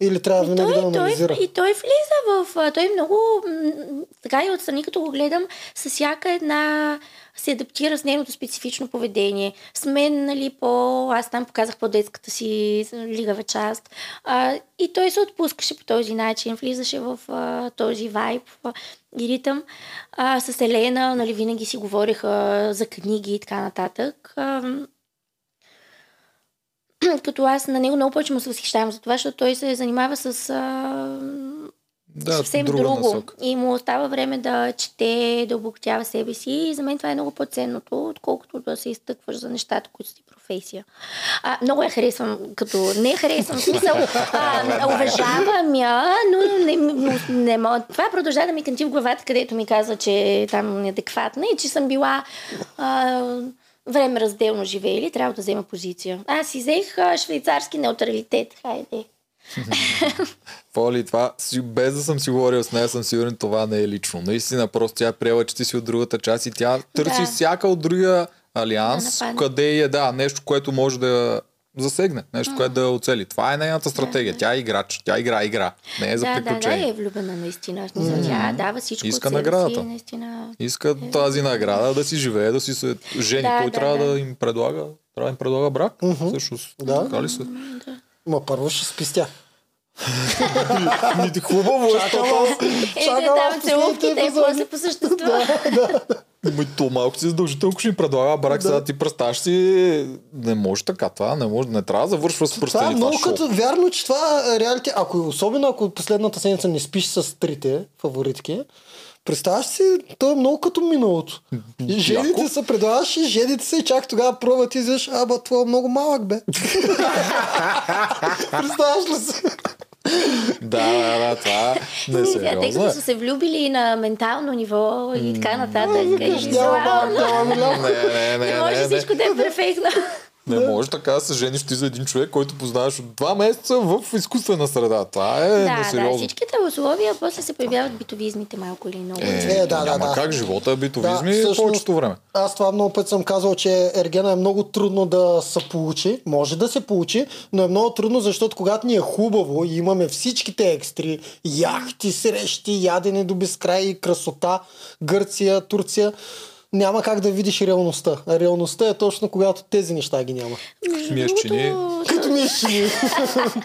Или трябва винаги да анализира? той, и той влиза в... Той много... м, Така и отстрани, като го гледам, с всяка една се адаптира с нейното специфично поведение. С мен, нали, по... Аз там показах по-детската си лигава част. А, и той се отпускаше по този начин, влизаше в а, този вайб и ритъм. А, с Елена, нали, винаги си говориха за книги и така нататък. А, като аз на него много повече му се възхищавам за това, защото той се занимава с а, Да, съвсем друго. насока. И му остава време да чете, да обогатява себе си. И за мен това е много по-ценното, отколкото да се изтъкваш за нещата, които си професия. А, много я харесвам, като не харесвам, в смисъл, а, уважавам я, но не, не, не мога. Това продължава да ми канти в главата, където ми казва, че е там неадекватна и че съм била а, време разделно живеели, трябва да взема позиция. Аз си взех а, швейцарски неутралитет. Хайде. (laughs) Поли, това, си- без да съм си говорил с нея, съм сигурен, това не е лично. Наистина, просто тя е приела, че ти си от другата част и тя търси Да. всяка от другия алианс, Да къде е, да, нещо, което може да я засегне, нещо, което да я оцели. Това е нейната стратегия. Тя е играч, тя игра игра, не е за да, да, да, приключение. е влюбена наистина. Смисъл, тя дава всичко Иска наградата. си, наистина. Иска тази награда да си живее, да си се жени. Да, Той да, трябва да. да. им предлага, трябва да им предлага брак. Всъщност, Да. така ли са? Ма първо ще спистя. Ми, хубаво е, защото Е, Чакам да, аз там целувките, последните после по същество. Ами, то малко си задължително, ако ще им предлага брак, сега ти представяш си, не може така, това не може, не трябва да завършва с Това е пръстени много като вярно, че това е реалити, ако особено ако последната седмица не спиш с трите фаворитки, представяш си, то е много като миналото. И Жените Яко. се предлагаш и жените се и чак тогава пробват и излизаш, а, ба, това е много малък бе. (laughs) Представяш ли си? Да, да, да, това не е Тъй сериозно. като е. са се влюбили на ментално ниво и така нататък. Не, не, Не не, може не, не, всичко да е перфектно. не може така да се жениш ти за един човек, който познаваш от два месеца в изкуствена среда. Това е Да, да, несериозно. всичките условия, после се появяват битовизмите малко или много. Е, Е, да, да, няма да. как живота е битовизми Да, да, всъщност- повечето време. Аз това много път съм казал, че Ергена е много трудно да се получи. Може да се получи, но е много трудно, защото когато ни е хубаво и имаме всичките екстри, яхти, срещи, ядене до безкрай и красота, Гърция, Турция, няма как да видиш реалността. А реалността е точно когато тези неща ги няма. Миещини. Като ми ще (laughs)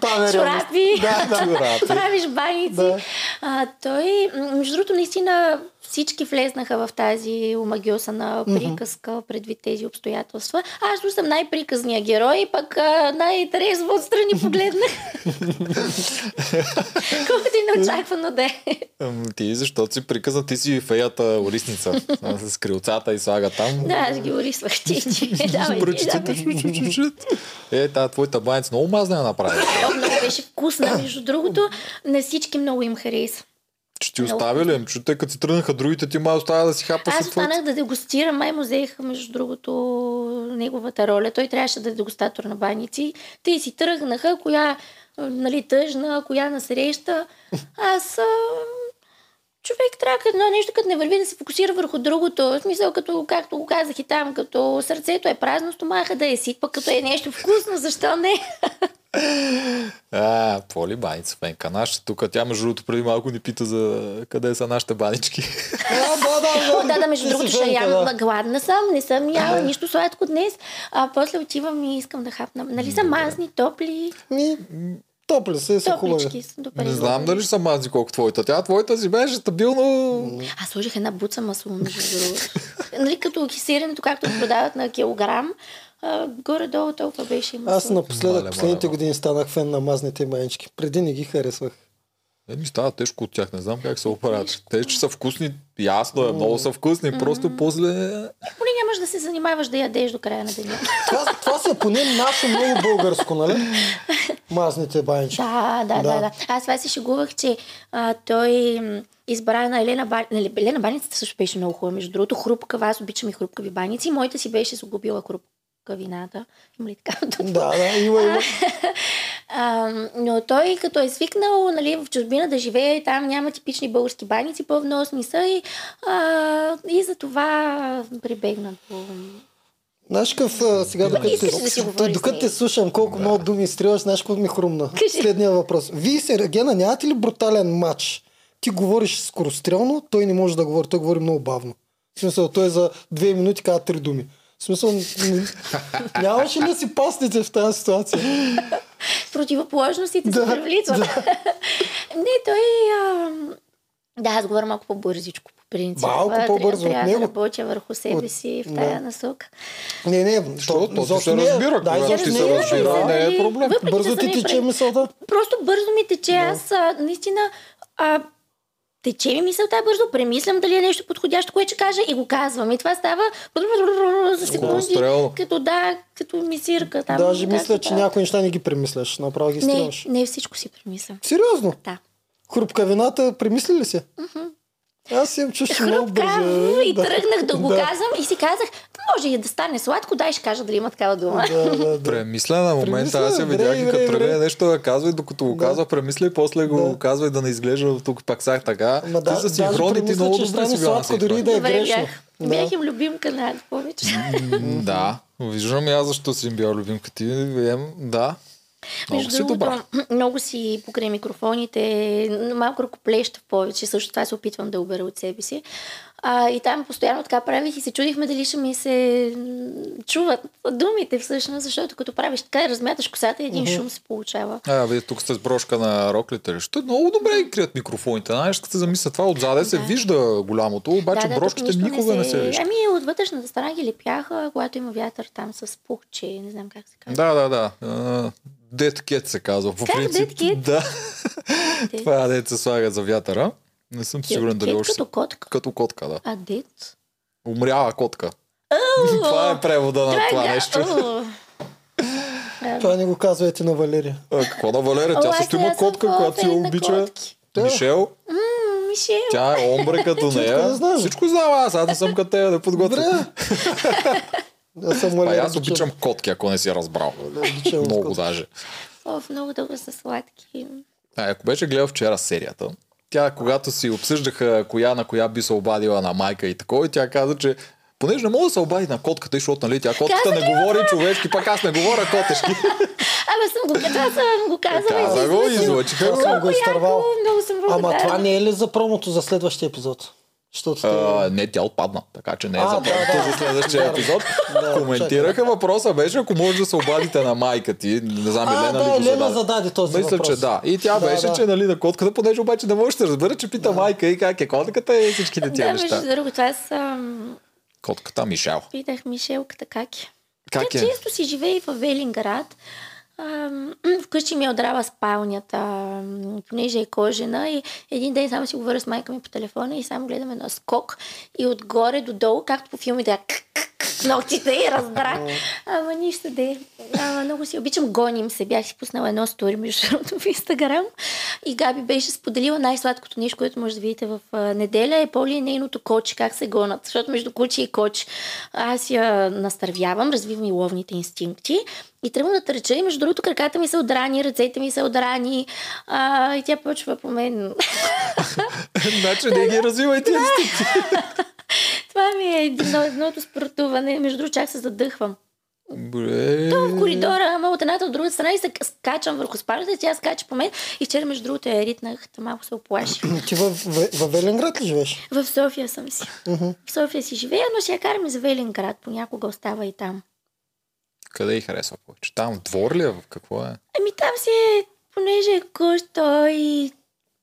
Там е реалност. чорапи, Да, да. Правиш баници. Да. А, той, между другото, наистина всички влезнаха в тази омагиосана приказка предвид тези обстоятелства. Аз съм най-приказния герой, пък най-трезво отстрани погледнах. (laughs) Колкото и неочаквано да е. Ам, Ти, защото си приказа, ти си феята орисница. с крилцата и слага там. Да, аз ги орисвах ти. ти. (laughs) Ти. Е, тази твоята баница много мазна я направи. Много беше вкусна, между другото. На всички много им хареса. Ще ти Много остави ли? Че те като си тръгнаха другите, ти май оставя да си хапа Аз останах да дегустирам, май му взеха, между другото, неговата роля. Той трябваше да е дегустатор на баници. Те си тръгнаха, коя нали, тъжна, коя насреща. Аз човек трябва едно нещо, като не върви да се фокусира върху другото. В смисъл, като, както го казах и там, като сърцето е празно, стомаха да е сит, пък като е нещо вкусно, защо не? (laughs) А, поли баница, Фенка. Нашата тук, тя между другото преди малко ни пита за къде са нашите банички. Да, да, да. (laughs) О, да, да, между другото ще ям. да. Гладна съм, не съм яла нищо сладко днес. А после отивам и искам да хапна. Нали са мазни, топли, Топли са хубави. топлички. са Добре. Не знам дали ще са мазни колко твоята. Тя твоята си беше стабилно. Аз сложих една буца масло, между другото. нали, като кисирането, както продават на килограм, а, горе-долу толкова беше и масло. Аз напоследък, Мале, последните мале, години станах фен на мазните манички. Преди не ги харесвах. Е, ми става тежко от тях, не знам как се оправят. Те, че са вкусни, ясно е, много са вкусни, просто после... Поне нямаш да се занимаваш да ядеш до края на деня. Това, това си е поне наше много българско, нали? Мазните банички. Да, да, да, Да. да. Аз това се шегувах, че а, той избра на Елена Баница. Елена Баницата също беше много хубава. Между другото, хрупкава. Аз обичам и хрупкави баници. Моята си беше загубила хрупкавината. Има ли така? Да, да, има, има. А, но той, като е свикнал нали, в чужбина да живее, там няма типични български баници, по-вносни са и, а, и за това прибегна до... Знаеш какъв, сега докато, да си те, с докато те слушам колко много думи изстрелваш, знаеш какво ми хрумна? Кажи. Следния въпрос. Вие с Ергена нямате ли брутален матч? Ти говориш скорострелно, той не може да говори, той говори много бавно. В смисъл, той за две минути казва три думи. В смисъл, нямаше ли да си пасните в тази ситуация? Противоположностите Да, се привличат. (laughs) Не, той... А... Да, аз говоря малко по-бързичко, по принцип. Малко по-бързо Трябва, от трябва да него. работя върху себе От- си в да. тая насока. Не, не, Що? То се е- разбира, Да, когато ти не се е- разбира, не е проблем. Въпреки, Бързо ти тече мисълта. Просто бързо ми тече. Аз наистина а, тече ми мисълта бързо, премислям дали е нещо подходящо, което ще кажа и го казвам. И това става за секунди, като да, като мисирка. Там, Даже да, мисля, да. че някои неща не ги премисляш. Направо ги Не, стрелваш. не всичко си премислям. Сериозно? Да. Хрупкавината, премисли ли си? Аз имам чувство, много бързо. и тръгнах да го Да. казвам и си казах, може и да стане сладко, дай ще кажа дали има такава дума. Да, да, да. Премисля на момента, аз я видях и като тръгне нещо да казва и докато го Да. казва, премисля и после го Да. казва и да не изглежда тук пак сах така. Ма Ти да, за даже синхрони ти много добре си била сладко, дори да е Добре, грешно. бях. Да. Бях им любимка на повече. М, Да, виждам и аз защо си им бил любимка ти. Ем, Да, много Между си другото, (clears throat) много си покрай микрофоните, малко ръкоплеща повече, също това се опитвам да обера от себе си. А, и там постоянно така правих и се чудихме дали ще ми се чуват думите всъщност, защото като правиш така размяташ косата, един шум се получава. А, вие тук сте с брошка на роклите ли? Ще много добре ги крият микрофоните. Знаеш, като се замисля това отзаде се Да. вижда голямото, обаче да, да, брошките никога не се, вижда. Ами от вътрешната страна ги лепяха, когато има вятър там с пухче, не знам как се казва. Да, да, да. Dead Cat се казва. По Как принцип, Dead Cat? Да. това е дет се слагат за вятъра. Не съм сигурен дали още. като котка. Като котка, да. А дет? Умряла котка. (laughs) това е превода на това нещо. (laughs) Това не го казвайте на Валерия. А, какво на Валерия? Тя също има котка, която си обича. Да. Мишел, Мишел. тя е омбре като (laughs) нея. Всичко знам аз, аз не съм като тея да подготвя. Аз съм А Валерия. аз обичам котки, ако не си разбрал. обичам Много котки. даже. Оф, много дълго са сладки. А, ако беше гледал вчера серията, тя, когато си обсъждаха коя на коя би се обадила на майка и такова, и тя каза, че понеже не мога да се обади на котката, защото нали, тя котката Каза не говори човешки, пак аз не говоря котешки. (laughs) Абе, съм го, това съм го казала. Каза го, излъчиха Аз го. съм го изтървал. Много съм Ама това не е ли за промото за следващия епизод? Защото те... А, не, тя отпадна, така че не е А, за да, да. за следващия епизод. Да, Коментираха въпроса, беше ако може да се обадите на майка ти. Не знам, А, Елена ли да, го Елена зададе. зададе този Мисля, въпрос. че да. И тя Да, беше, да. че нали, на котката, понеже обаче не може да се разбере, че пита майка и как е котката и всичките Да, тия между неща. другото, аз ам, Котката Мишел. питах Мишелката как е. Как Тя е? често си живее в Велинград. Вкъщи ми е отрава спалнята, понеже е кожена и един ден само си говоря с майка ми по телефона и само гледаме на скок и отгоре до долу, както по филмите, да, ногтите и раздра. Ама нищо де. Ама много си обичам, гоним се. Бях си пуснала едно стори, между другото, в Инстаграм. И Габи беше споделила най-сладкото нещо, което може да видите в а, неделя е Поли и нейното коче, как се гонат. Защото между куче и коч аз я настървявам, развивам и ловните инстинкти. И тръгвам да търча и между другото краката ми са отрани, ръцете ми са отрани. А, и тя почва по мен. (laughs) значи не ги развивай тия инстинкти. (laughs) (laughs) Това ми е едно, едното спортуване. Между другото, чак се задъхвам. Бре. в коридора, ама от едната от другата страна и се скачам върху спалята, тя скача по мен и вчера между другото я ритнах, малко се оплаши. (clears throat) Ти в, в, в Велинград ли живееш? В София съм си. В София си живея, но ще я караме за Велинград, понякога остава и там. Къде й харесва повече? Там двор ли е? Какво е? Еми там си е, понеже е къща и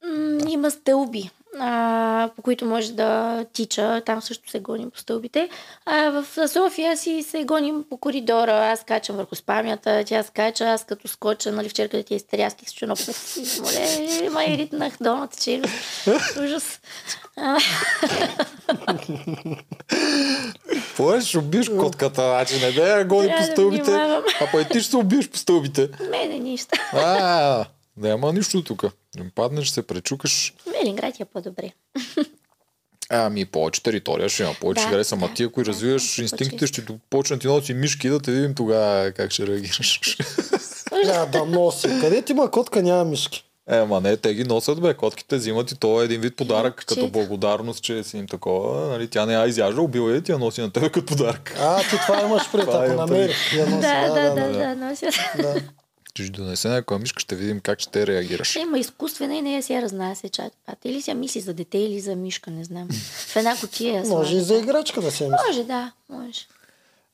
м- има стълби, а, по които може да тича. Там също се гоним по стълбите. А в София си се гоним по коридора. Аз качам върху спамята, тя скача, аз като скоча, нали вчера къде ти е стряски с чуно. Моле, май ритнах долната челюст. Ужас. А, Какво е? Ще убиеш котката, значи не да я гони по да стълбите. А па и ти ще се убиеш по стълбите. мене нищо. Няма нищо тук. Не паднеш, се пречукаш. Велинград е по-добре. Ами, повече територия ще има, повече Да, да, хареса. Ма да, ти, ако да, развиваш да, инстинктите, ще почнат ти носи мишки, да те видим тогава как ще реагираш. (laughs) Да, да носи. Къде ти има котка, няма мишки. Е, ма не, те ги носят, бе. Котките взимат и то е един вид подарък, като благодарност, че си им такова. Нали, тя не я изяжда, убива я и ти я носи на тебе като подарък. А, ти това имаш пред, (laughs) Това ако имам намери. (laughs) Я носи. Да, да, да, да. да. Ще ще донесе някоя мишка, ще видим как ще реагираш. Ще има изкуствена и нея си я разнася чат пат. Или си я мисли за дете, или за мишка, не знам. В една котия я Може и за играчка да се мисли. Може, да, може.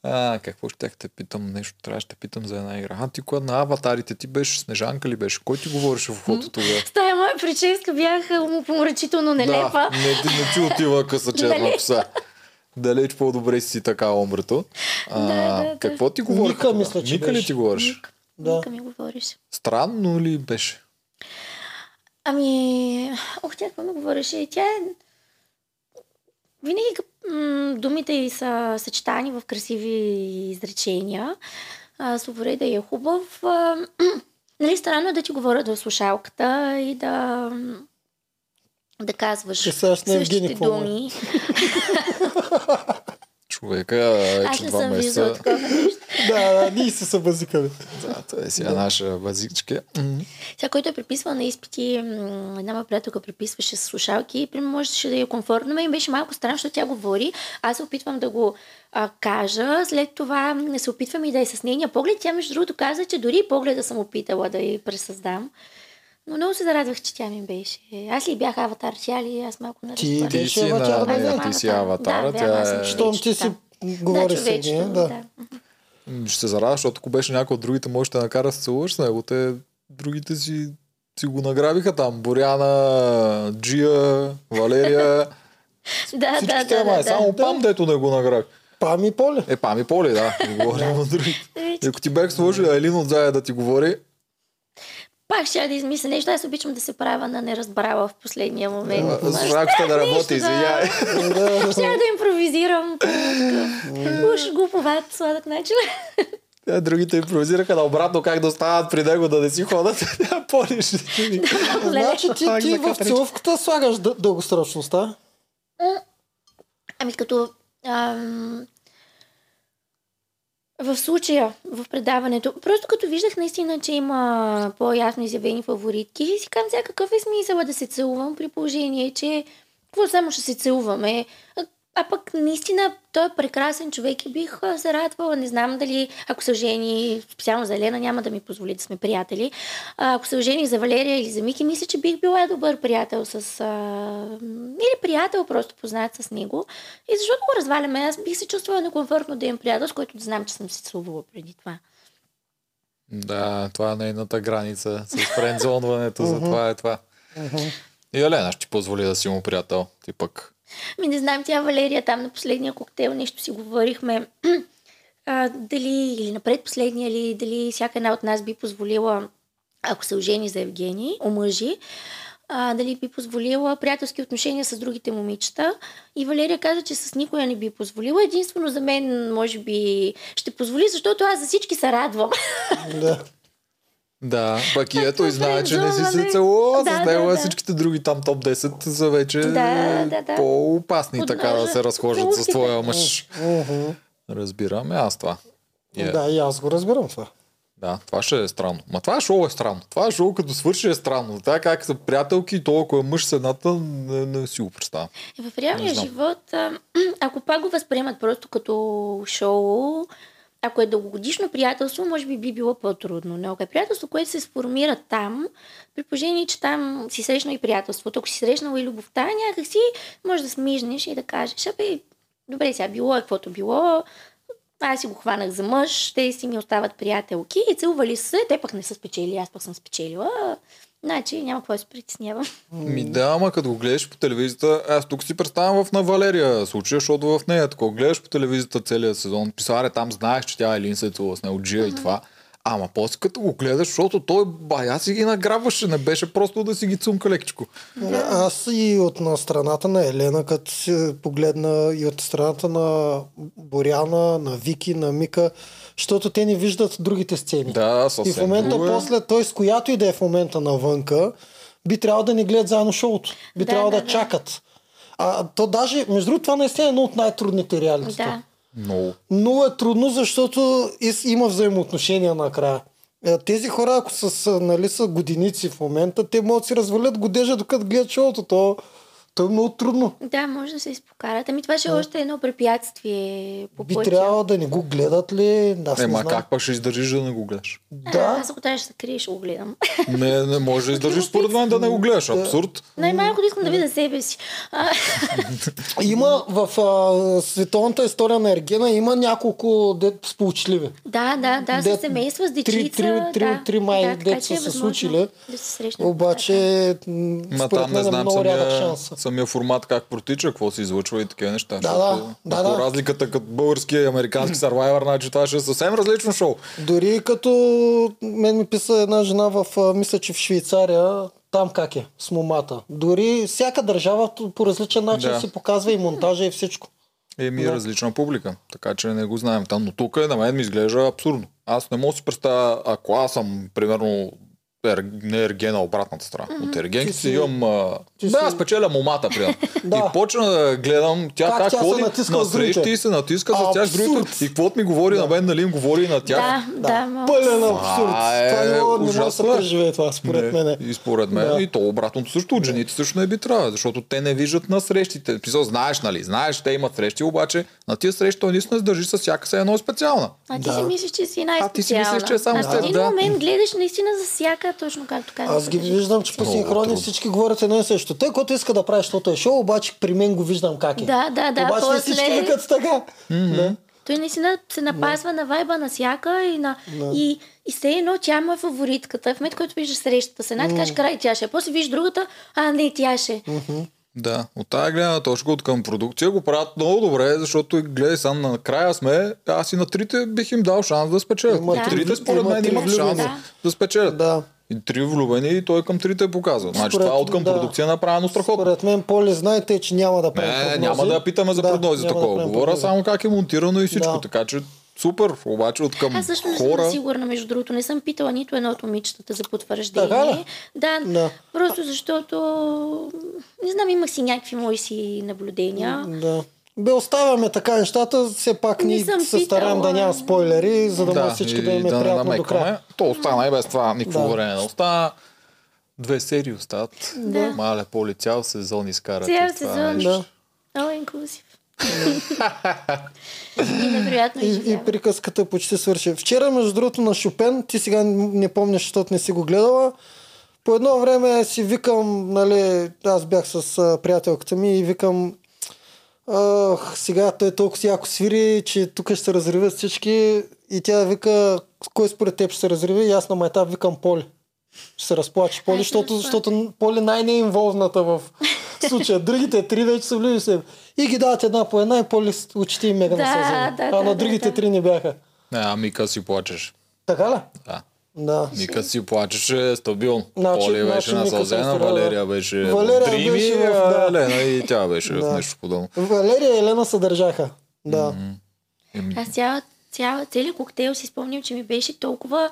А, какво ще те питам? Нещо трябваше да те питам за една игра. А ти кога на аватарите ти беше Снежанка ли беше? Кой ти говореше в ухото тогава? С тая моя прическа бях му помрачително нелепа. Да, не, ти, не ти отива къса (laughs) черна Нали? коса. Далеч по-добре си така омрето. А, Да, да, да. Какво ти говори? Ника, мисля, че Ника ли ти говориш? Ник, Да. Ника ми говориш. Странно ли беше? Ами, ох, тя какво ми говореше? Тя е... Винаги м- думите й са съчетани в красиви изречения. А, Словореда е хубав. А, (clears throat) нали, странно е да ти говорят в слушалката и да да казваш Евгений същите е? думи. Човека е, Аз не (laughs) съм виждала такова нещо. Да, да, ние се събазикаме. Да, това е сега наша базичка. Сега, който е преписвал на изпити, една моя приятелка преписваше с слушалки и примерно можеше да е комфортно. Мен беше малко странно, защото тя говори. Аз се опитвам да го а, кажа. След това м, се опитвам и да е с нейния поглед. Тя, между другото, каза, че дори погледа съм опитала да я пресъздам. Но много се зарадвах, че тя ми беше. Аз ли бях аватар, тя ли? Аз малко не Ти. Ти си аватар, Не, да. ти си аватара. Да, тя е... Щом ти си говориш да, да. да. Ще се зарадва, защото ако беше някой от другите, може да накара да се целуваш с него. Те, другите си, си го награбиха там. Боряна, Джия, Валерия. (laughs) Да, да, да, да, Само да. пам, дето не го награби. Пами поле. Е, пами поли, да. (laughs) Говорим от другите. Ако ти бях сложили Елин отзая да ти говори, Пак ще я да измисля нещо. Аз обичам да се правя на неразбрала в последния момент. а, с рамката да работи, да. извиняй. (laughs) Ще да импровизирам по уж глуповат, сладък начин. Те, Другите импровизираха на обратно как да остават при него да не си ходят. Тя полиш. Значи ти, ти в целувката слагаш дъ- дългосрочността. Ами като ам, в случая, в предаването, просто като виждах наистина, че има по-ясно изявени фаворитки, си казвам, сега какъв е смисъла да се целувам при положение, че какво само ще се целуваме? А, пък наистина той е прекрасен човек и бих се радвала. Не знам дали, ако се жени, специално за Елена, няма да ми позволи да сме приятели. А, ако се жени за Валерия или за Мики, мисля, че бих била добър приятел с... А, или приятел, просто познат с него. И защото го разваляме, аз бих се чувствала некомфортно да имам приятел, с който да знам, че съм се целувала преди това. Да, това е нейната граница с френдзонването, за това е това. И Елена ще ти позволи да си му приятел. Ти пък. Ми не знам, тя Валерия там на последния коктейл нещо си говорихме. (clears throat) а, дали, или на предпоследния, или дали всяка една от нас би позволила, ако се ожени за Евгений, омъжи, а, дали би позволила приятелски отношения с другите момичета. И Валерия каза, че с никоя не би позволила. Единствено за мен, може би, ще позволи, защото аз за всички се радвам. Да. (laughs) Да, пък и ето и знае, че не си се целувала Да, с да, него, а да. всичките други там топ 10 са вече Да, да, да. по-опасни Под така да се разхождат с твоя мъж. Мгм. Разбирам, и аз това. Е, Да, и аз го разбирам това. Да, това ще е странно. Ма това шоу е странно. Това шоу като свърши е странно. Така как са приятелки, то ако е мъж с едната, не, не си го представя. И В реалния живот, (clears throat) ако пак го възприемат просто като шоу, ако е дългогодишно приятелство, може би би било по-трудно. Но ако е приятелство, което се сформира там, при положение, че там си срещнал и приятелството, ако си срещнал и любовта, някакси може да смижнеш и да кажеш, абе, добре, сега било е каквото било, аз си го хванах за мъж, те си ми остават приятелки и целували се, те пък не са спечели, аз пък съм спечелила. Значи няма какво да се притеснявам. Ми да, ама като го гледаш по телевизията, аз тук си представям в на Валерия случая, защото в нея такова гледаш по телевизията целия сезон, писаре там знаеш, че тя е целува с него, Джия и това. Ама после като го гледаш, защото той бая си ги награбваше, не беше просто да си ги цунка лекичко. Аз и от на страната на Елена, като си погледна и от страната на Боряна, на Вики, на Мика, защото те не виждат другите сцени. Да, съвсем и в момента друго е. после, той с която и да е в момента навънка, би трябвало да не гледат заедно шоуто. Би Да, трябвало да, да, да. чакат. А то даже, между другото, това наистина е едно от най-трудните реалитета. Да. Много. Много е трудно, защото има взаимоотношения накрая. Е, Тези хора, ако са, нали, са годиници в момента, те могат да си развалят годежа, докато гледат шоуто. То, то е много трудно. Да, може да се изпокарат. Ами това ще е още едно препятствие по Би пътя. трябвало да не го гледат ли? Аз Е, не ма знам. как па ще издържиш да не го гледаш? А, Да, аз ако трябва ще се крия, ще го гледам. Не, не може да издържиш според мен да не го гледаш. Абсурд. Най-малко да искам да видя себе си. А, (laughs) има в а, световната история на Ергена има няколко дет сполучливи. да, да, да, Дет- с семейства, с три- дечица. три- три- да, три май да, че е са се случили. Да се срещнат. Обаче, Ма според там не мен е знам много рядък самия, шанс. Самия формат как протича, какво се излъчва и такива неща. Да, защото да, да, да. разликата като български и американски Survivor, значи това ще е съвсем различно шоу. Дори като мен ми писа една жена в, мисля, че в Швейцария, там как е, с момата. Дори всяка държава по различен начин Да. си показва и монтажа и всичко. Еми е Да. различна публика, така че не го знаем там. Но тук на мен ми изглежда абсурдно. Аз не мога да си представя, ако аз съм, примерно, ер, не ергена, обратната страна. От ергенки Ти си имам... А... ти Да, си- аз спечеля момата, примерно. (laughs) Да. И почна да гледам тя Как как, тя ходи на срещи и се натиска с тях другите. И каквото ми говори на мен, нали им говори и на тях. Да, да. Пълен абсурд. Това е Това не мога да се е. преживее това, според мен. И според мен. Да. И то обратното също от жените също не би трябвало, защото те не виждат на срещите. Писал, знаеш, нали? Знаеш, те имат срещи, обаче на тия срещи той наистина се държи с всяка се едно специална. А ти Да. си мислиш, че си най-специална. А ти си мислиш, че е само а с в теб, един да. момент гледаш наистина за всяка, точно както казваш. Аз ги виждам, че по синхрони всички говорят едно и също. Той, който иска да прави, защото е шоу, обаче при мен го виждам как е. Да, да, да, Обаче после- всички викат така. Да. Той наистина се напазва на вайба на всяка и, на, и, и все едно тя му е фаворитката. В момента, който виждаш срещата с една, ти кажеш, край тя ще е. После виждаш другата, а не, тя ще. е. Да, от тази гледна точка от към продукция го правят много добре, защото гледай сам накрая сме, аз и на трите бих им дал шанс да спечелят. Три- трите според мен имат шанс Да. да спечелят. Да. И три влюбени и той към трите е показал. Значи Според- това от към да. продукция е направено страхотно. Според мен, Поле, знаете, че няма да прави Не, прогнози. няма да я питаме за Да, прогнози да такова. правим Говоря прогнози. само как е монтирано и всичко. Да. Така че супер. Обаче от към Аз също не съм хора... сигурна, между другото. Не съм питала нито едно от момичетата за потвърждение. Така ли? Да, Да. просто защото, не знам, имах си някакви мои си наблюдения. Да. Бе, оставяме така нещата, все пак Не ни съм се стараем да няма спойлери, за да, може всички да им е да приятно до намекваме. края. То остана и без това никакво Да. време не остана. Две серии остават. Да. Мале поле цял сезон изкарат. Цял сезон. Да. All inclusive. И И, и приказката почти свърши. Вчера, между другото, на Шопен, ти сега не помниш, защото не си го гледала, по едно време си викам, нали, аз бях с приятелката ми и викам, Ах, сега той толкова си яко свири, че тук ще се разривят всички и тя вика, кой според теб ще се разриви и аз на майтап викам Поли. Ще се разплаче Поли, защото, защото Поли най-не е в случая. Другите три вече са влюбили себе. И ги дават една по една и Поли очите им мега Да, насълзени. да, а да, на да, другите да. три не бяха. Не, а Мика си плачеш. Така ли? Да. Да. Мика си плачеше стабилно. Значи- Поли беше значи насълзена, се Валерия беше Валерия в Дрими, беше в- да. Елена и тя беше Да. в нещо подобно. Валерия и Елена се държаха. Да. Аз цяла, цяла, целият коктейл си спомням, че ми беше толкова,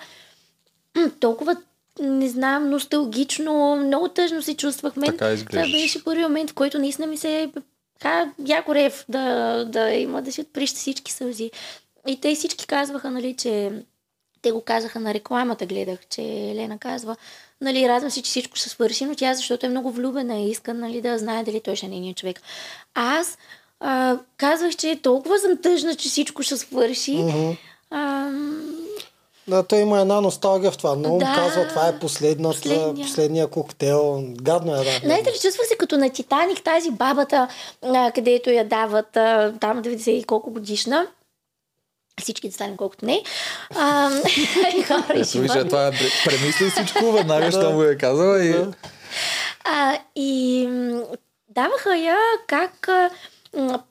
толкова, не знам, носталгично, много тъжно се чувствах. Мен, Така изглеждаш. Това беше първи момент, в който наистина ми се така яко рев да, да има, да си отприща всички сълзи. И те всички казваха, нали, че те го казаха на рекламата, гледах, че Елена казва, нали, радвам се, че всичко ще свърши, но тя защото е много влюбена и иска, нали, да знае дали той ще е нейният човек. А аз а, казвах, че толкова съм тъжна, че всичко ще свърши. Мгм. А, Да, той има една носталгия в това. Много Да. казва, това е последната, Последния. последния коктейл. Гадно е, да. Знаете ли, чувствах се като на Титаник, тази бабата, където я дават там 90 и колко годишна. Всички да станем колкото не. А, (laughs) и хора, и животни. това е пре- премисли всичко, веднага ще му е казала и... А, и даваха я как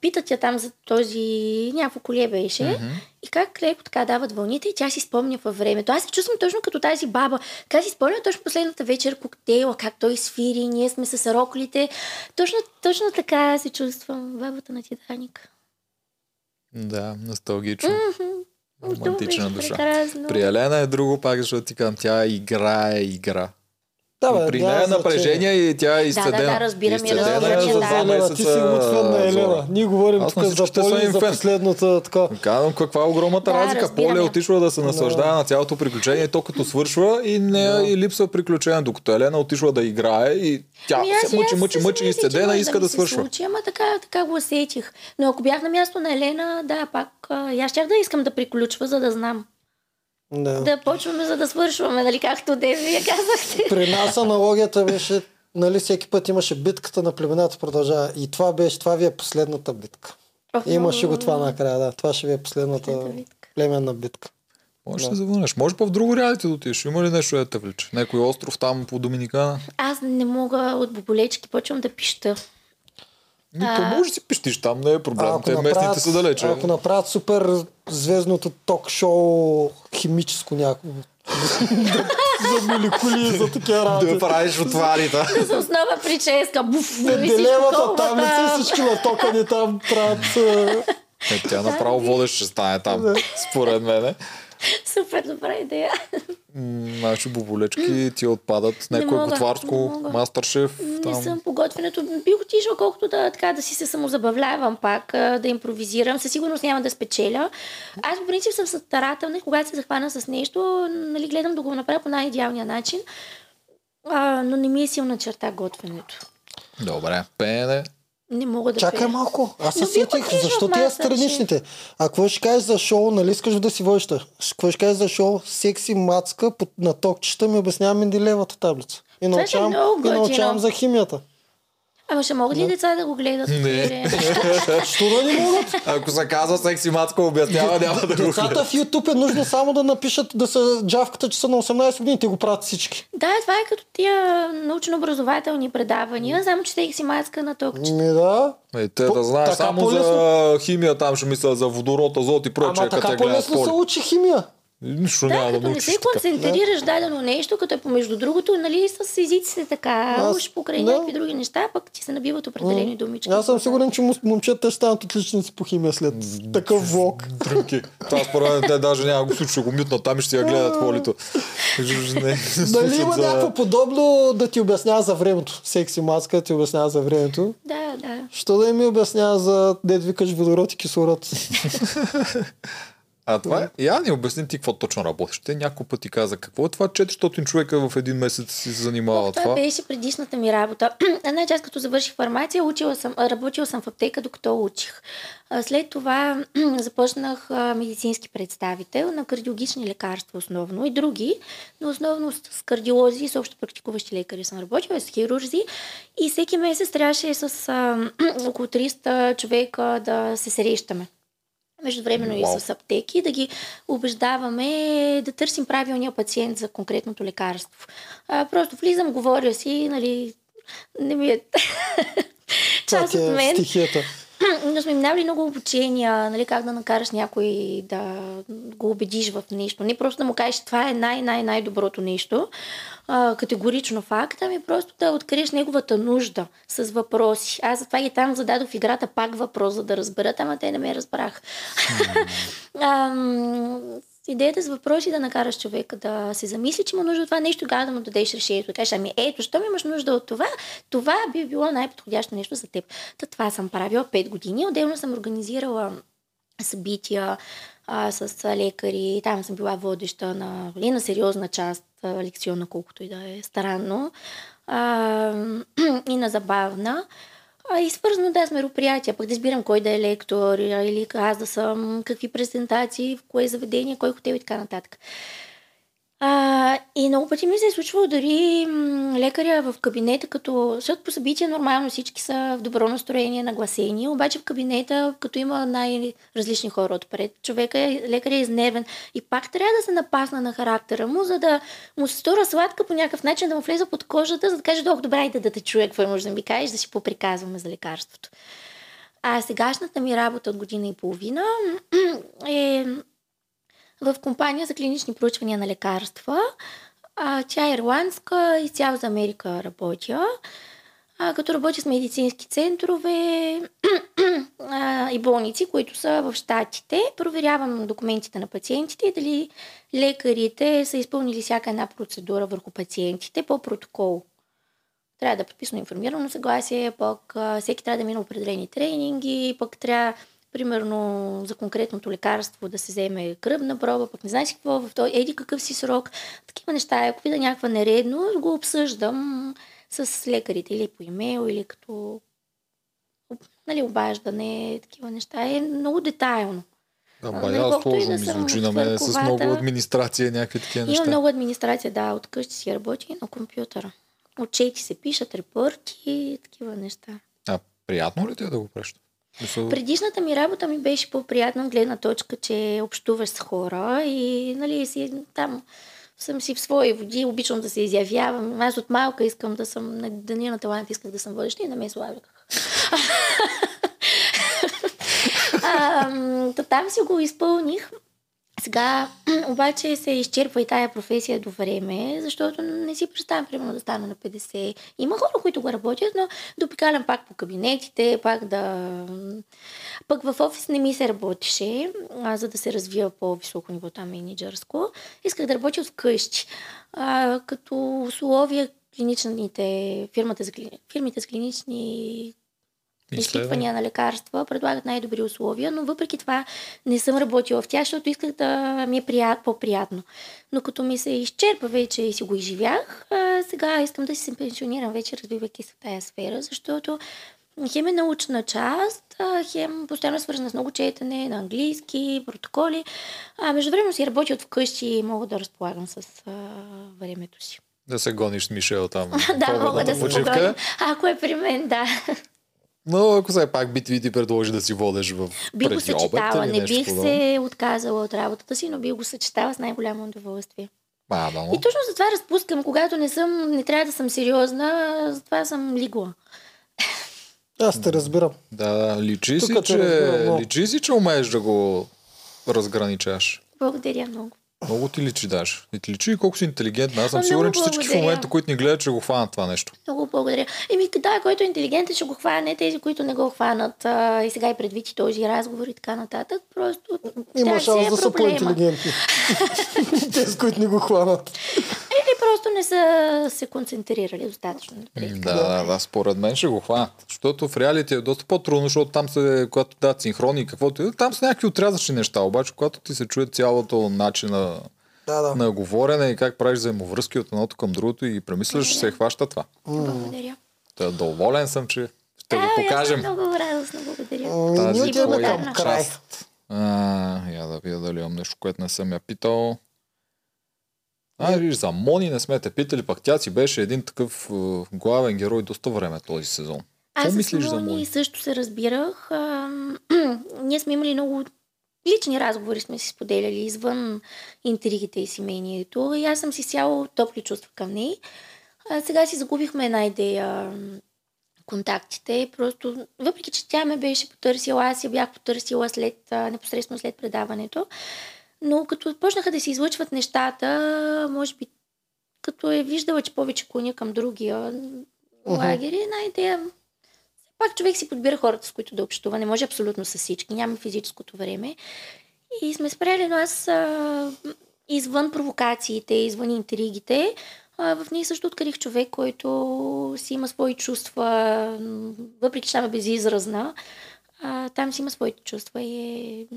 питат я там за този някакво коле беше и как леко така дават вълните и тя си спомня във времето. Аз се чувствам точно като тази баба. Как си спомня точно последната вечер коктейла, как той свири, ние сме с роколите. Точно, точно така се чувствам бабата на Титаник. Да, носталгично. Романтична душа. прекрасно. При Елена е друго, пак защото ти казвам, тя играе игра. Да, бе, при няма нея напрежение и тя е да, изцедена. разбирам и изцедена разбирам, е за да. два Елена, месеца. ти си готвен на Елена. Ние говорим Аз тук за Поли за последната така. Казвам каква е огромната Да, разлика. разбирам Поле е отишла да се наслаждава на цялото приключение, то като свършва и не и липсва приключение, докато Елена отишла да играе и тя Ами се мъчи, мъчи, мъчи изцедена и иска ми да свършва. Случи, ама така, така го усетих. Но ако бях на място на Елена, да, пак аз щях да искам да приключва, за да знам. Да. Да почваме, за да свършваме, нали, както де вие казахте. При нас аналогията беше, нали, всеки път имаше битката на племената продължава. И това беше, това ви е последната битка. Имаше го това накрая, да. Това ще ви е последната Последната битка. племенна битка. Може да се завърнеш. Може по в друго реалити да отидеш. Има ли нещо да те влече? Някой остров там по Доминикана? Аз не мога от боболечки, почвам да пища. Ми, то може да си пищиш там, не е проблем. А, ако Те местните са далече. ако направят супер звездното ток-шоу химическо някакво. (laughs) за молекули и за такива работи. правиш отварите. (laughs) За основа прическа, буф, колкова таблица всички натокани там правят. Е, тя направо водещ ще стане там, според мене. (laughs) Супер добра идея. Наши боболечки ти отпадат. Не Някой мога, готварско, не мастършеф. Не Там. съм по готвенето. Бих отишла колкото да, така, да си се самозабавлявам пак, да импровизирам. Със сигурност няма да спечеля. Аз по принцип съм старателна и когато се захвана с нещо, нали, гледам да го направя по най-идеалния начин. А, но не ми е силна черта готвенето. Добре, пеене. Не мога да Чакай пея. малко. Аз се сетих, защо в ти Мастер страничните? А какво ще кажеш за шоу, нали искаш да си водеща? Какво ще кажеш за шоу Секси мацка на токчета ми обяснява Менделевата таблица. И научавам, и научавам за химията. Ама ще могат ли деца да го гледат? Не. (laughs) Що да не могат? Ако се казва секси матка обяснява, няма да го Децата в YouTube е нужно само да напишат да са джавката, че са на 18 години. Те го правят всички. Да, това е като тия научно-образователни предавания, само че те си маска на токче. Ми да. Е, те да знаеш така само по-лесно. за химия, там ще мисля за водород, азот и прочее, Ама така по-лесно се учи химия. Нищо Да, няма да като не се така. концентрираш дадено нещо, като е помежду другото, нали, с езиците така, Аз- уж покрай да. някакви други неща, пък ти се набиват определени думички. Аз съм сигурен, че момчета ще станат отличници по химия след такъв влог. Трънки. Това според мен те даже няма го случва, го мютнат там и ще я гледат полито. Дали има някакво подобно да ти обяснява за времето? Секси маска да ти обяснява за времето. Да, да. Що да им ми обяснява за дед викаш водород и кислород? (laughs) А това е, я ни обясни ти какво точно работиш. Те няколко пъти каза какво е това 400 човека в един месец си се занимава това. това. беше предишната ми работа. (clears throat) Една част като завърших фармация, учила съм, работила съм в аптека, докато учих. След това (clears throat) започнах медицински представител на кардиологични лекарства основно и други, но основно с кардиолози и с общо практикуващи лекари съм работила, с хирурзи и всеки месец трябваше с (clears throat) около 300 човека да се срещаме. Междувременно и с аптеки, да ги убеждаваме да търсим правилния пациент за конкретното лекарство. А, просто влизам, говоря си, нали, не ми е (laughs) част от е мен. стихията. (clears throat) Но сме минали много обучения, нали, как да накараш някой да го убедиш в нещо. Не просто да му кажеш, това е най-най-най-доброто нещо, а, категорично факт, ами просто да откриеш неговата нужда с въпроси. Аз затова и там зададох в играта пак въпрос, за да разберат, ама те не ме разбрах. (laughs) Ам, Идеята с въпроси да накараш човека да се замисли, че има нужда от това нещо, тогава да му дадеш решението. Да кажеш, ами ето, що ми имаш нужда от това, това би било най-подходящо нещо за теб. Та това съм правила 5 години. Отделно съм организирала събития а, с лекари. Там съм била водеща на, и на сериозна част, лекционна, колкото и да е странно, а, (clears throat) и на забавна. А, и свързано да с мероприятия, пък да избирам кой да е лектор или аз да съм, какви презентации, в кое заведение, кой хотел и така нататък. А, и много пъти ми се е случвало дори м, лекаря в кабинета, като, защото по събития нормално всички са в добро настроение, нагласени, обаче в кабинета, като има най-различни хора отпред, човека е, лекаря е изнервен и пак трябва да се напасна на характера му, за да му се стора сладка по някакъв начин, да му влезе под кожата, за да каже, дох, добре, айде да те чуя, какво може да ми кажеш, да си поприказваме за лекарството. А сегашната ми работа от година и половина е в компания за клинични проучвания на лекарства. А, тя е ирландска, изцяло за Америка работя. А, като работя с медицински центрове (clears throat) а, и болници, които са в Штатите, проверявам документите на пациентите и дали лекарите са изпълнили всяка една процедура върху пациентите по протокол. Трябва да е подписано информирано съгласие, пък а, всеки трябва да мине определени тренинги, пък трябва примерно за конкретното лекарство да се вземе кръвна проба, пък не знаеш какво в този, еди какъв си срок, такива неща. Ако видя някаква нередност, го обсъждам с лекарите или по имейл, или като нали, обаждане, такива неща. Е много детайлно. Да, Нали, бая колкото и сложно да ми звучи на мен с много администрация, някакви такива Има неща. много администрация, да, от къщи си работи и на компютъра. Отчети се пишат, репорти и такива неща. А приятно ли ти е да го правиш? Мисъл, Предишната ми работа ми беше по-приятна гледна точка, че общуваш с хора и нали, си, там съм си в свои води, обичам да се изявявам. Аз от малка искам да съм, на Деня на талант исках да съм водеща и не ме (laughs) м, та там си го изпълних. Сега (clears throat) обаче се изчерпва и тая професия до време, защото не си представям, примерно, да стана на 50. Има хора, които го работят, но да обикалям пак по кабинетите, пак да... Пък в офис не ми се работеше, а, за да се развива по-високо ниво там менеджерско. Исках да работя вкъщи. А, като условия клиничните, фирмата за, фирмите с клинични изпитвания на лекарства предлагат най-добри условия, но въпреки това не съм работила в тях, защото исках да ми е прият, по-приятно. Но като ми се изчерпа вече и си го изживях, а, сега искам да си се пенсионирам вече, развивайки се в тази сфера, защото хем е научна част, хем постоянно е свързана с много четене на английски, протоколи. А между време си работя от вкъщи и мога да разполагам с а, времето си. Да се гониш с Мишел там. (laughs) да, мога да обедната се погоня. Ако е при мен, да. Но ако все пак би ти предложи да си водиш в Би го обед съчетала. Не бих подобно. се отказала от работата си, но би го съчетала с най-голямо удоволствие. А, да, но... И точно затова разпускам, когато не съм, не трябва да съм сериозна, затова съм лигла. Аз те разбирам. Да, да, личи Тук си, че, разбирам личи си, че умееш да го разграничаш. Благодаря много. Много ти личи, Даш. И ти личи и колко си интелигентна. Аз съм Много сигурен, че всички в момента, които ни гледат, ще го хванат това нещо. Много благодаря. Еми, да, който е интелигентен, ще го хване, тези, които не го хванат. А, и сега и предвид и този разговор и така нататък. Просто Има шанс е да са по-интелигентни. (laughs) Те, с които ни го хванат. Просто не са се концентрирали достатъчно добре. Да, да, да, според мен ще го хванат. Защото в реалити е доста по-трудно, защото там се, когато дадат синхрони и каквото там са някакви отрязъчни неща, обаче когато ти се чуе цялото начин на, Да, да. на говорене и как правиш взаимовръзки от едното към другото и премисляш, ще се хваща това. Благодаря. Та, доволен съм, че ще го покажем. много радостна, благодаря. Тази ние към край. А, я да видя дали имам нещо, което не съм я питал. А, виж, за Мони не сме те питали, пък тя си беше един такъв е, главен герой доста време този сезон. Какво Аз мислиш с за Мони също се разбирах. Ам, (clears throat) Ние сме имали много лични разговори, сме си споделяли извън интригите и семейнието. И аз съм си сяло топли чувства към нея. А сега си загубихме една идея контактите. Просто, въпреки че тя ме беше потърсила, аз я бях потърсила след, а, непосредствено след предаването. Но като почнаха да се излъчват нещата, може би като е виждала, че повече клоня към другия лагери, една идея пак човек си подбира хората, с които да общува. Не може абсолютно с всички. Няма физическото време. И сме спрели, но аз а, извън провокациите, извън интригите, а, в нея също открих човек, който си има свои чувства, въпреки че там е безизразна, а, там си има своите чувства и е,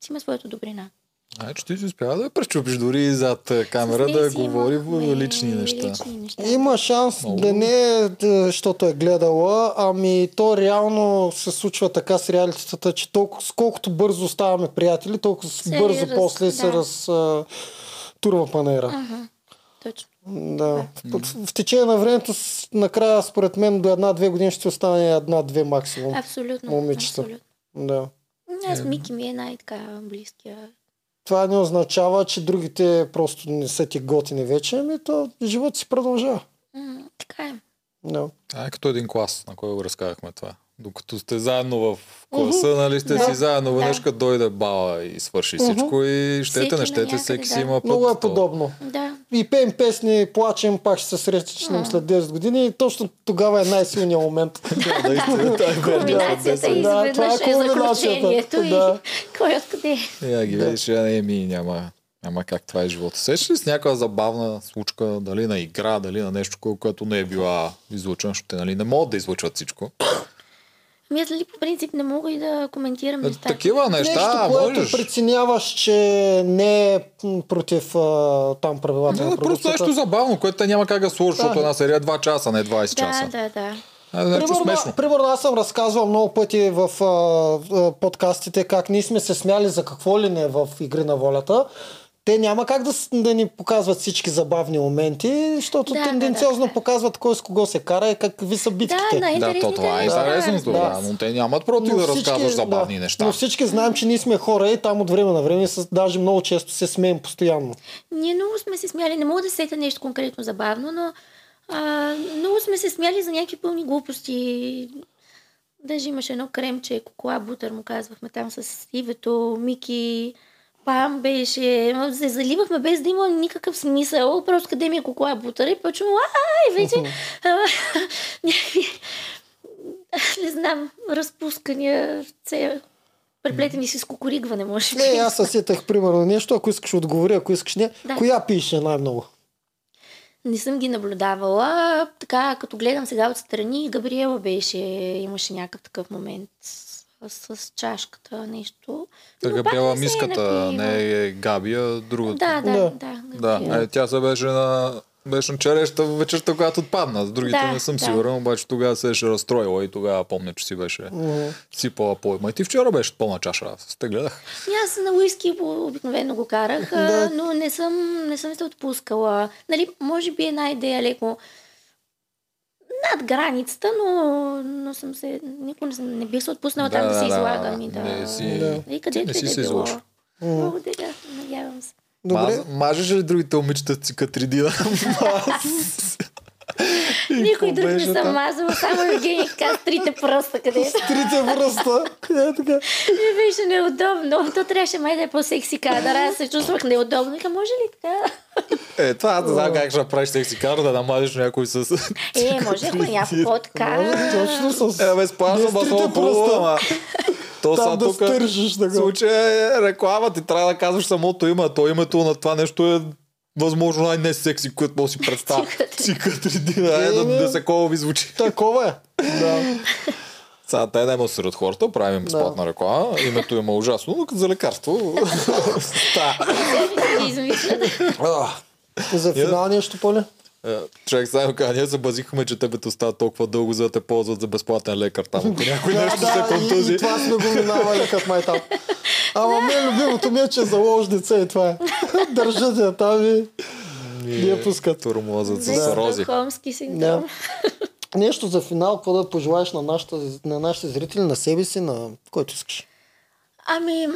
си има своята добрина. А, че ти си успява да я пречупиш дори и зад е, камера да говори в имахме лични неща. Лични неща. Има шанс Много. да не е, да- защото е гледала, ами то реално се случва така с реалитетата, че толкова, колкото бързо ставаме приятели, толкова Се бързо раз- после се да. раз а, турва панера. Мгм. Точно. Да. В, в течение на времето, с- накрая, според мен, до една-две години ще остане една-две максимум. Абсолютно. Момичета. абсолютно. Да. Аз Мики ми е най-така близкия. Това не означава, че другите просто не са ти готини вече, ами то живот си продължава. М, така е. Да. А, е като един клас, на кой го разказахме това. Докато сте заедно в класа, нали сте Да. си заедно, веднъж Да. като дойде бала и свърши всичко и щете, Всеки не щете, всеки си да. има път. Много е подобно. Да. И пеем песни, плачем, пак ще се срещнем след 10 години и точно тогава е най-силният момент. (laughs) Да, наистина, това е и 10 Да, това е е заключението Да. кой откъде. Я ги видиш, не ми няма, няма как това е живота. Сещаш ли с някаква забавна случка, дали на игра, дали на нещо, кое- което не е била излучено, защото нали, не могат да излучват всичко. Аз ли по принцип не мога и да коментирам Е, неща. такива неща, Нещо, което можеш. преценяваш, че не е против а, там правилата Не, на да, просто нещо забавно, което те няма как да сложиш, Да. защото една серия е 2 часа, не 20 часа. Да, да, да. Нещо Примерно, примерно аз съм разказвал много пъти в а, а, подкастите как ние сме се смяли за какво ли не в Игри на волята. Те няма как да, да ни показват всички забавни моменти, защото Да, да, тенденциозно да, да. показват кой с кого се кара и какви са битките. Да, Да, то това е интересното, да, се. но те нямат против да разказваш забавни да, неща. Но всички знаем, че ние сме хора и там от време на време с, даже много често се смеем постоянно. Ние много сме се смяли, не мога да сета нещо конкретно забавно, но а, много сме се смяли за някакви пълни глупости. Даже имаше едно кремче, кола бутър му казвахме там с Ивето, Мики, Пам беше, се заливахме без да има никакъв смисъл, просто къде ми е кола бутър и почвам, ай, вече, (laughs) не знам, разпускания, це, преплетени си с кукуригване, може би. Е, аз се сетах примерно нещо, ако искаш отговори, ако искаш не. Да. Коя пише най-много? Не съм ги наблюдавала. Така, като гледам сега отстрани, Габриела беше, имаше някакъв такъв момент с, чашката, нещо. Така бяла не е миската, напила. не е Габи, а другата. Да, да, Да. да. Да, е, тя се беше на беше на череща вечерта, когато отпадна. С другите Да, не съм да. сигурен, обаче тогава се беше разстроила и тогава помня, че си беше сипала по. Ма и ти вчера беше пълна чаша, аз те гледах. И Аз на уиски обикновено го карах, Да. но не съм, не съм се отпускала. Нали, може би една идея леко над границата, но, но съм се, никога не, съм, не бих се отпуснала там да, се излагам и да... Не си, Да. И където не си да се е било. изложи. Благодаря, надявам се. Добре. Маз, мажеш ли другите момичета с цикатридина? (laughs) (laughs) Никой друг не съм мазала, само Евгений каза трите пръста, където Трите връста. Е, така. ми беше неудобно. То трябваше май да е по-секси кадър. Аз се чувствах неудобно. Вика, може ли така? Е, това аз не знам как ще направиш секси кар, да намажеш някой с... Е, може ако е някой по-така. Точно с... Е, без това хубаво, пръста. То Там са да тук... стържиш така. случая е реклама, ти трябва да казваш самото име, то името на това нещо е възможно най-не секси, което може да си представя. Цикатридина. Е, да, да се ви звучи. Такова е. Да. Сега те няма сред хората, правим безплатна реклама. Името има ужасно, но за лекарство. (laughs) Ста. Измисля. А, За финал нещо, Поле? Е, Човек, сега кажа, ние се базихме, че тебе те остава толкова дълго, за да те ползват за безплатен лекар там. Ако някой нещо се и, контузи. и това сме го минавали като май там. Ама мен любимото ми е, че е заложница и това е. Държат я там и ни я пускат. Турмозът За с рози. Стокхолмски синдром. Да. Нещо за финал, какво да пожелаеш на, нашата, на нашите зрители, на себе си, на който искаш. Ами,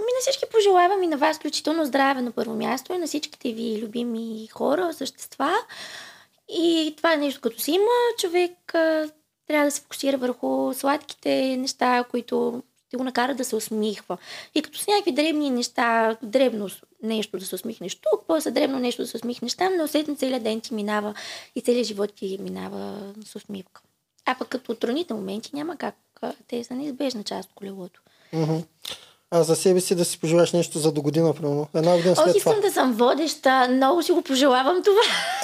м- ами на всички пожелавам и на вас, включително здраве на първо място и на всичките ви любими хора, същества. И това е нещо, като си има, човек трябва да се фокусира върху сладките неща, които ще го накарат да се усмихва. И като с някакви дребни неща, дребно нещо да се усмихнеш тук, после дребно нещо да се усмихнеш там, но усетно целият ден ти минава и целият живот ти минава с усмивка. А пък като трудните моменти няма как. Те са неизбежна част от колелото. Мгм. А за себе си да си пожелаеш нещо за до година, примерно. Една година Ох, след искам това. да съм водеща. Много си го пожелавам това.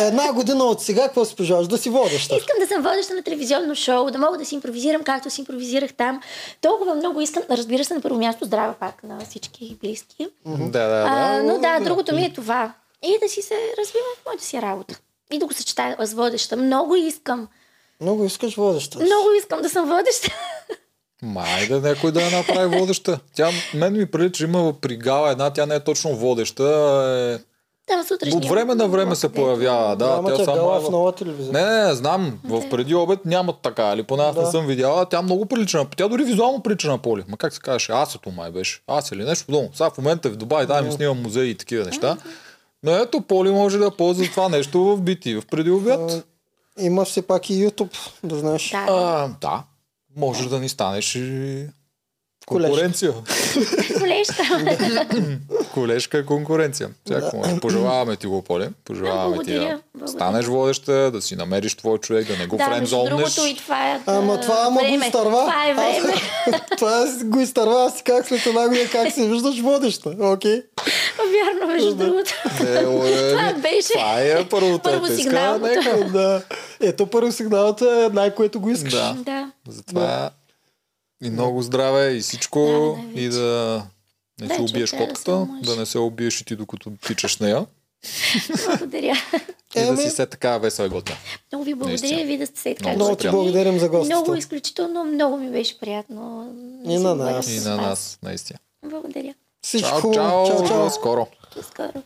Една година от сега, какво си пожелаш? Да си водеща. Искам да съм водеща на телевизионно шоу, да мога да си импровизирам както си импровизирах там. Толкова много искам, разбира се, на първо място здраве пак на всички близки. Да, да, да. А, но да, другото ми е това. И да си се развивам в моята си работа. И да го съчетая с водеща. Много искам. Много искаш водеща. Много искам да съм водеща. (laughs) Май да някой да я направи водеща. Тя мен ми прилича, има при Гала една, тя не е точно водеща. Е... Там сутрешния. От време на време се появява. Да, Ама тя тя само е в в- нова телевизия. Не, не, не, знам. В преди обед нямат така, или поне аз Да. не съм видяла. Тя много прилича на... Тя дори визуално прилича на Поли. Ма как се казваше? Асето май беше. Ас или нещо подобно. Сега в момента в Дубай, там им снимам музеи и такива неща. Но ето, Поли може да ползва това нещо в бити, в преди обяд. Има все пак и YouTube, да знаеш. Да. А, да. Можеш да ни станеш и. Конкуренция. Колеща. (laughs) Колежка е конкуренция. Всяко може. Пожелаваме ти го, Поле. Пожелаваме ти да Благодаря, станеш водеща, да си намериш твой човек, да не го да, френдзоннеш. другото и това е Ама това ама го изтърва. Това е време. (laughs) Това си го изтърва, аз как след една година как се виждаш водеща. Окей. Вярно, между другото. Е, е, (laughs) Това беше Това е първото. първо нека. Да. Ето първо сигналът е най-което го искаш. Да. Да. Затова и много здраве и всичко. Да, и да не си човек убиеш се котката, да не се убиеш и ти докато тичаш нея. (laughs) Благодаря. И да си се така весела и готина. Много ви благодаря Наистина. ви да сте се така. Много ти благодарим за гостите. Много изключително, много ми беше приятно. И на нас. И на нас, наистина. Благодаря. Всичко Чао, чао, чао, скоро. До скоро.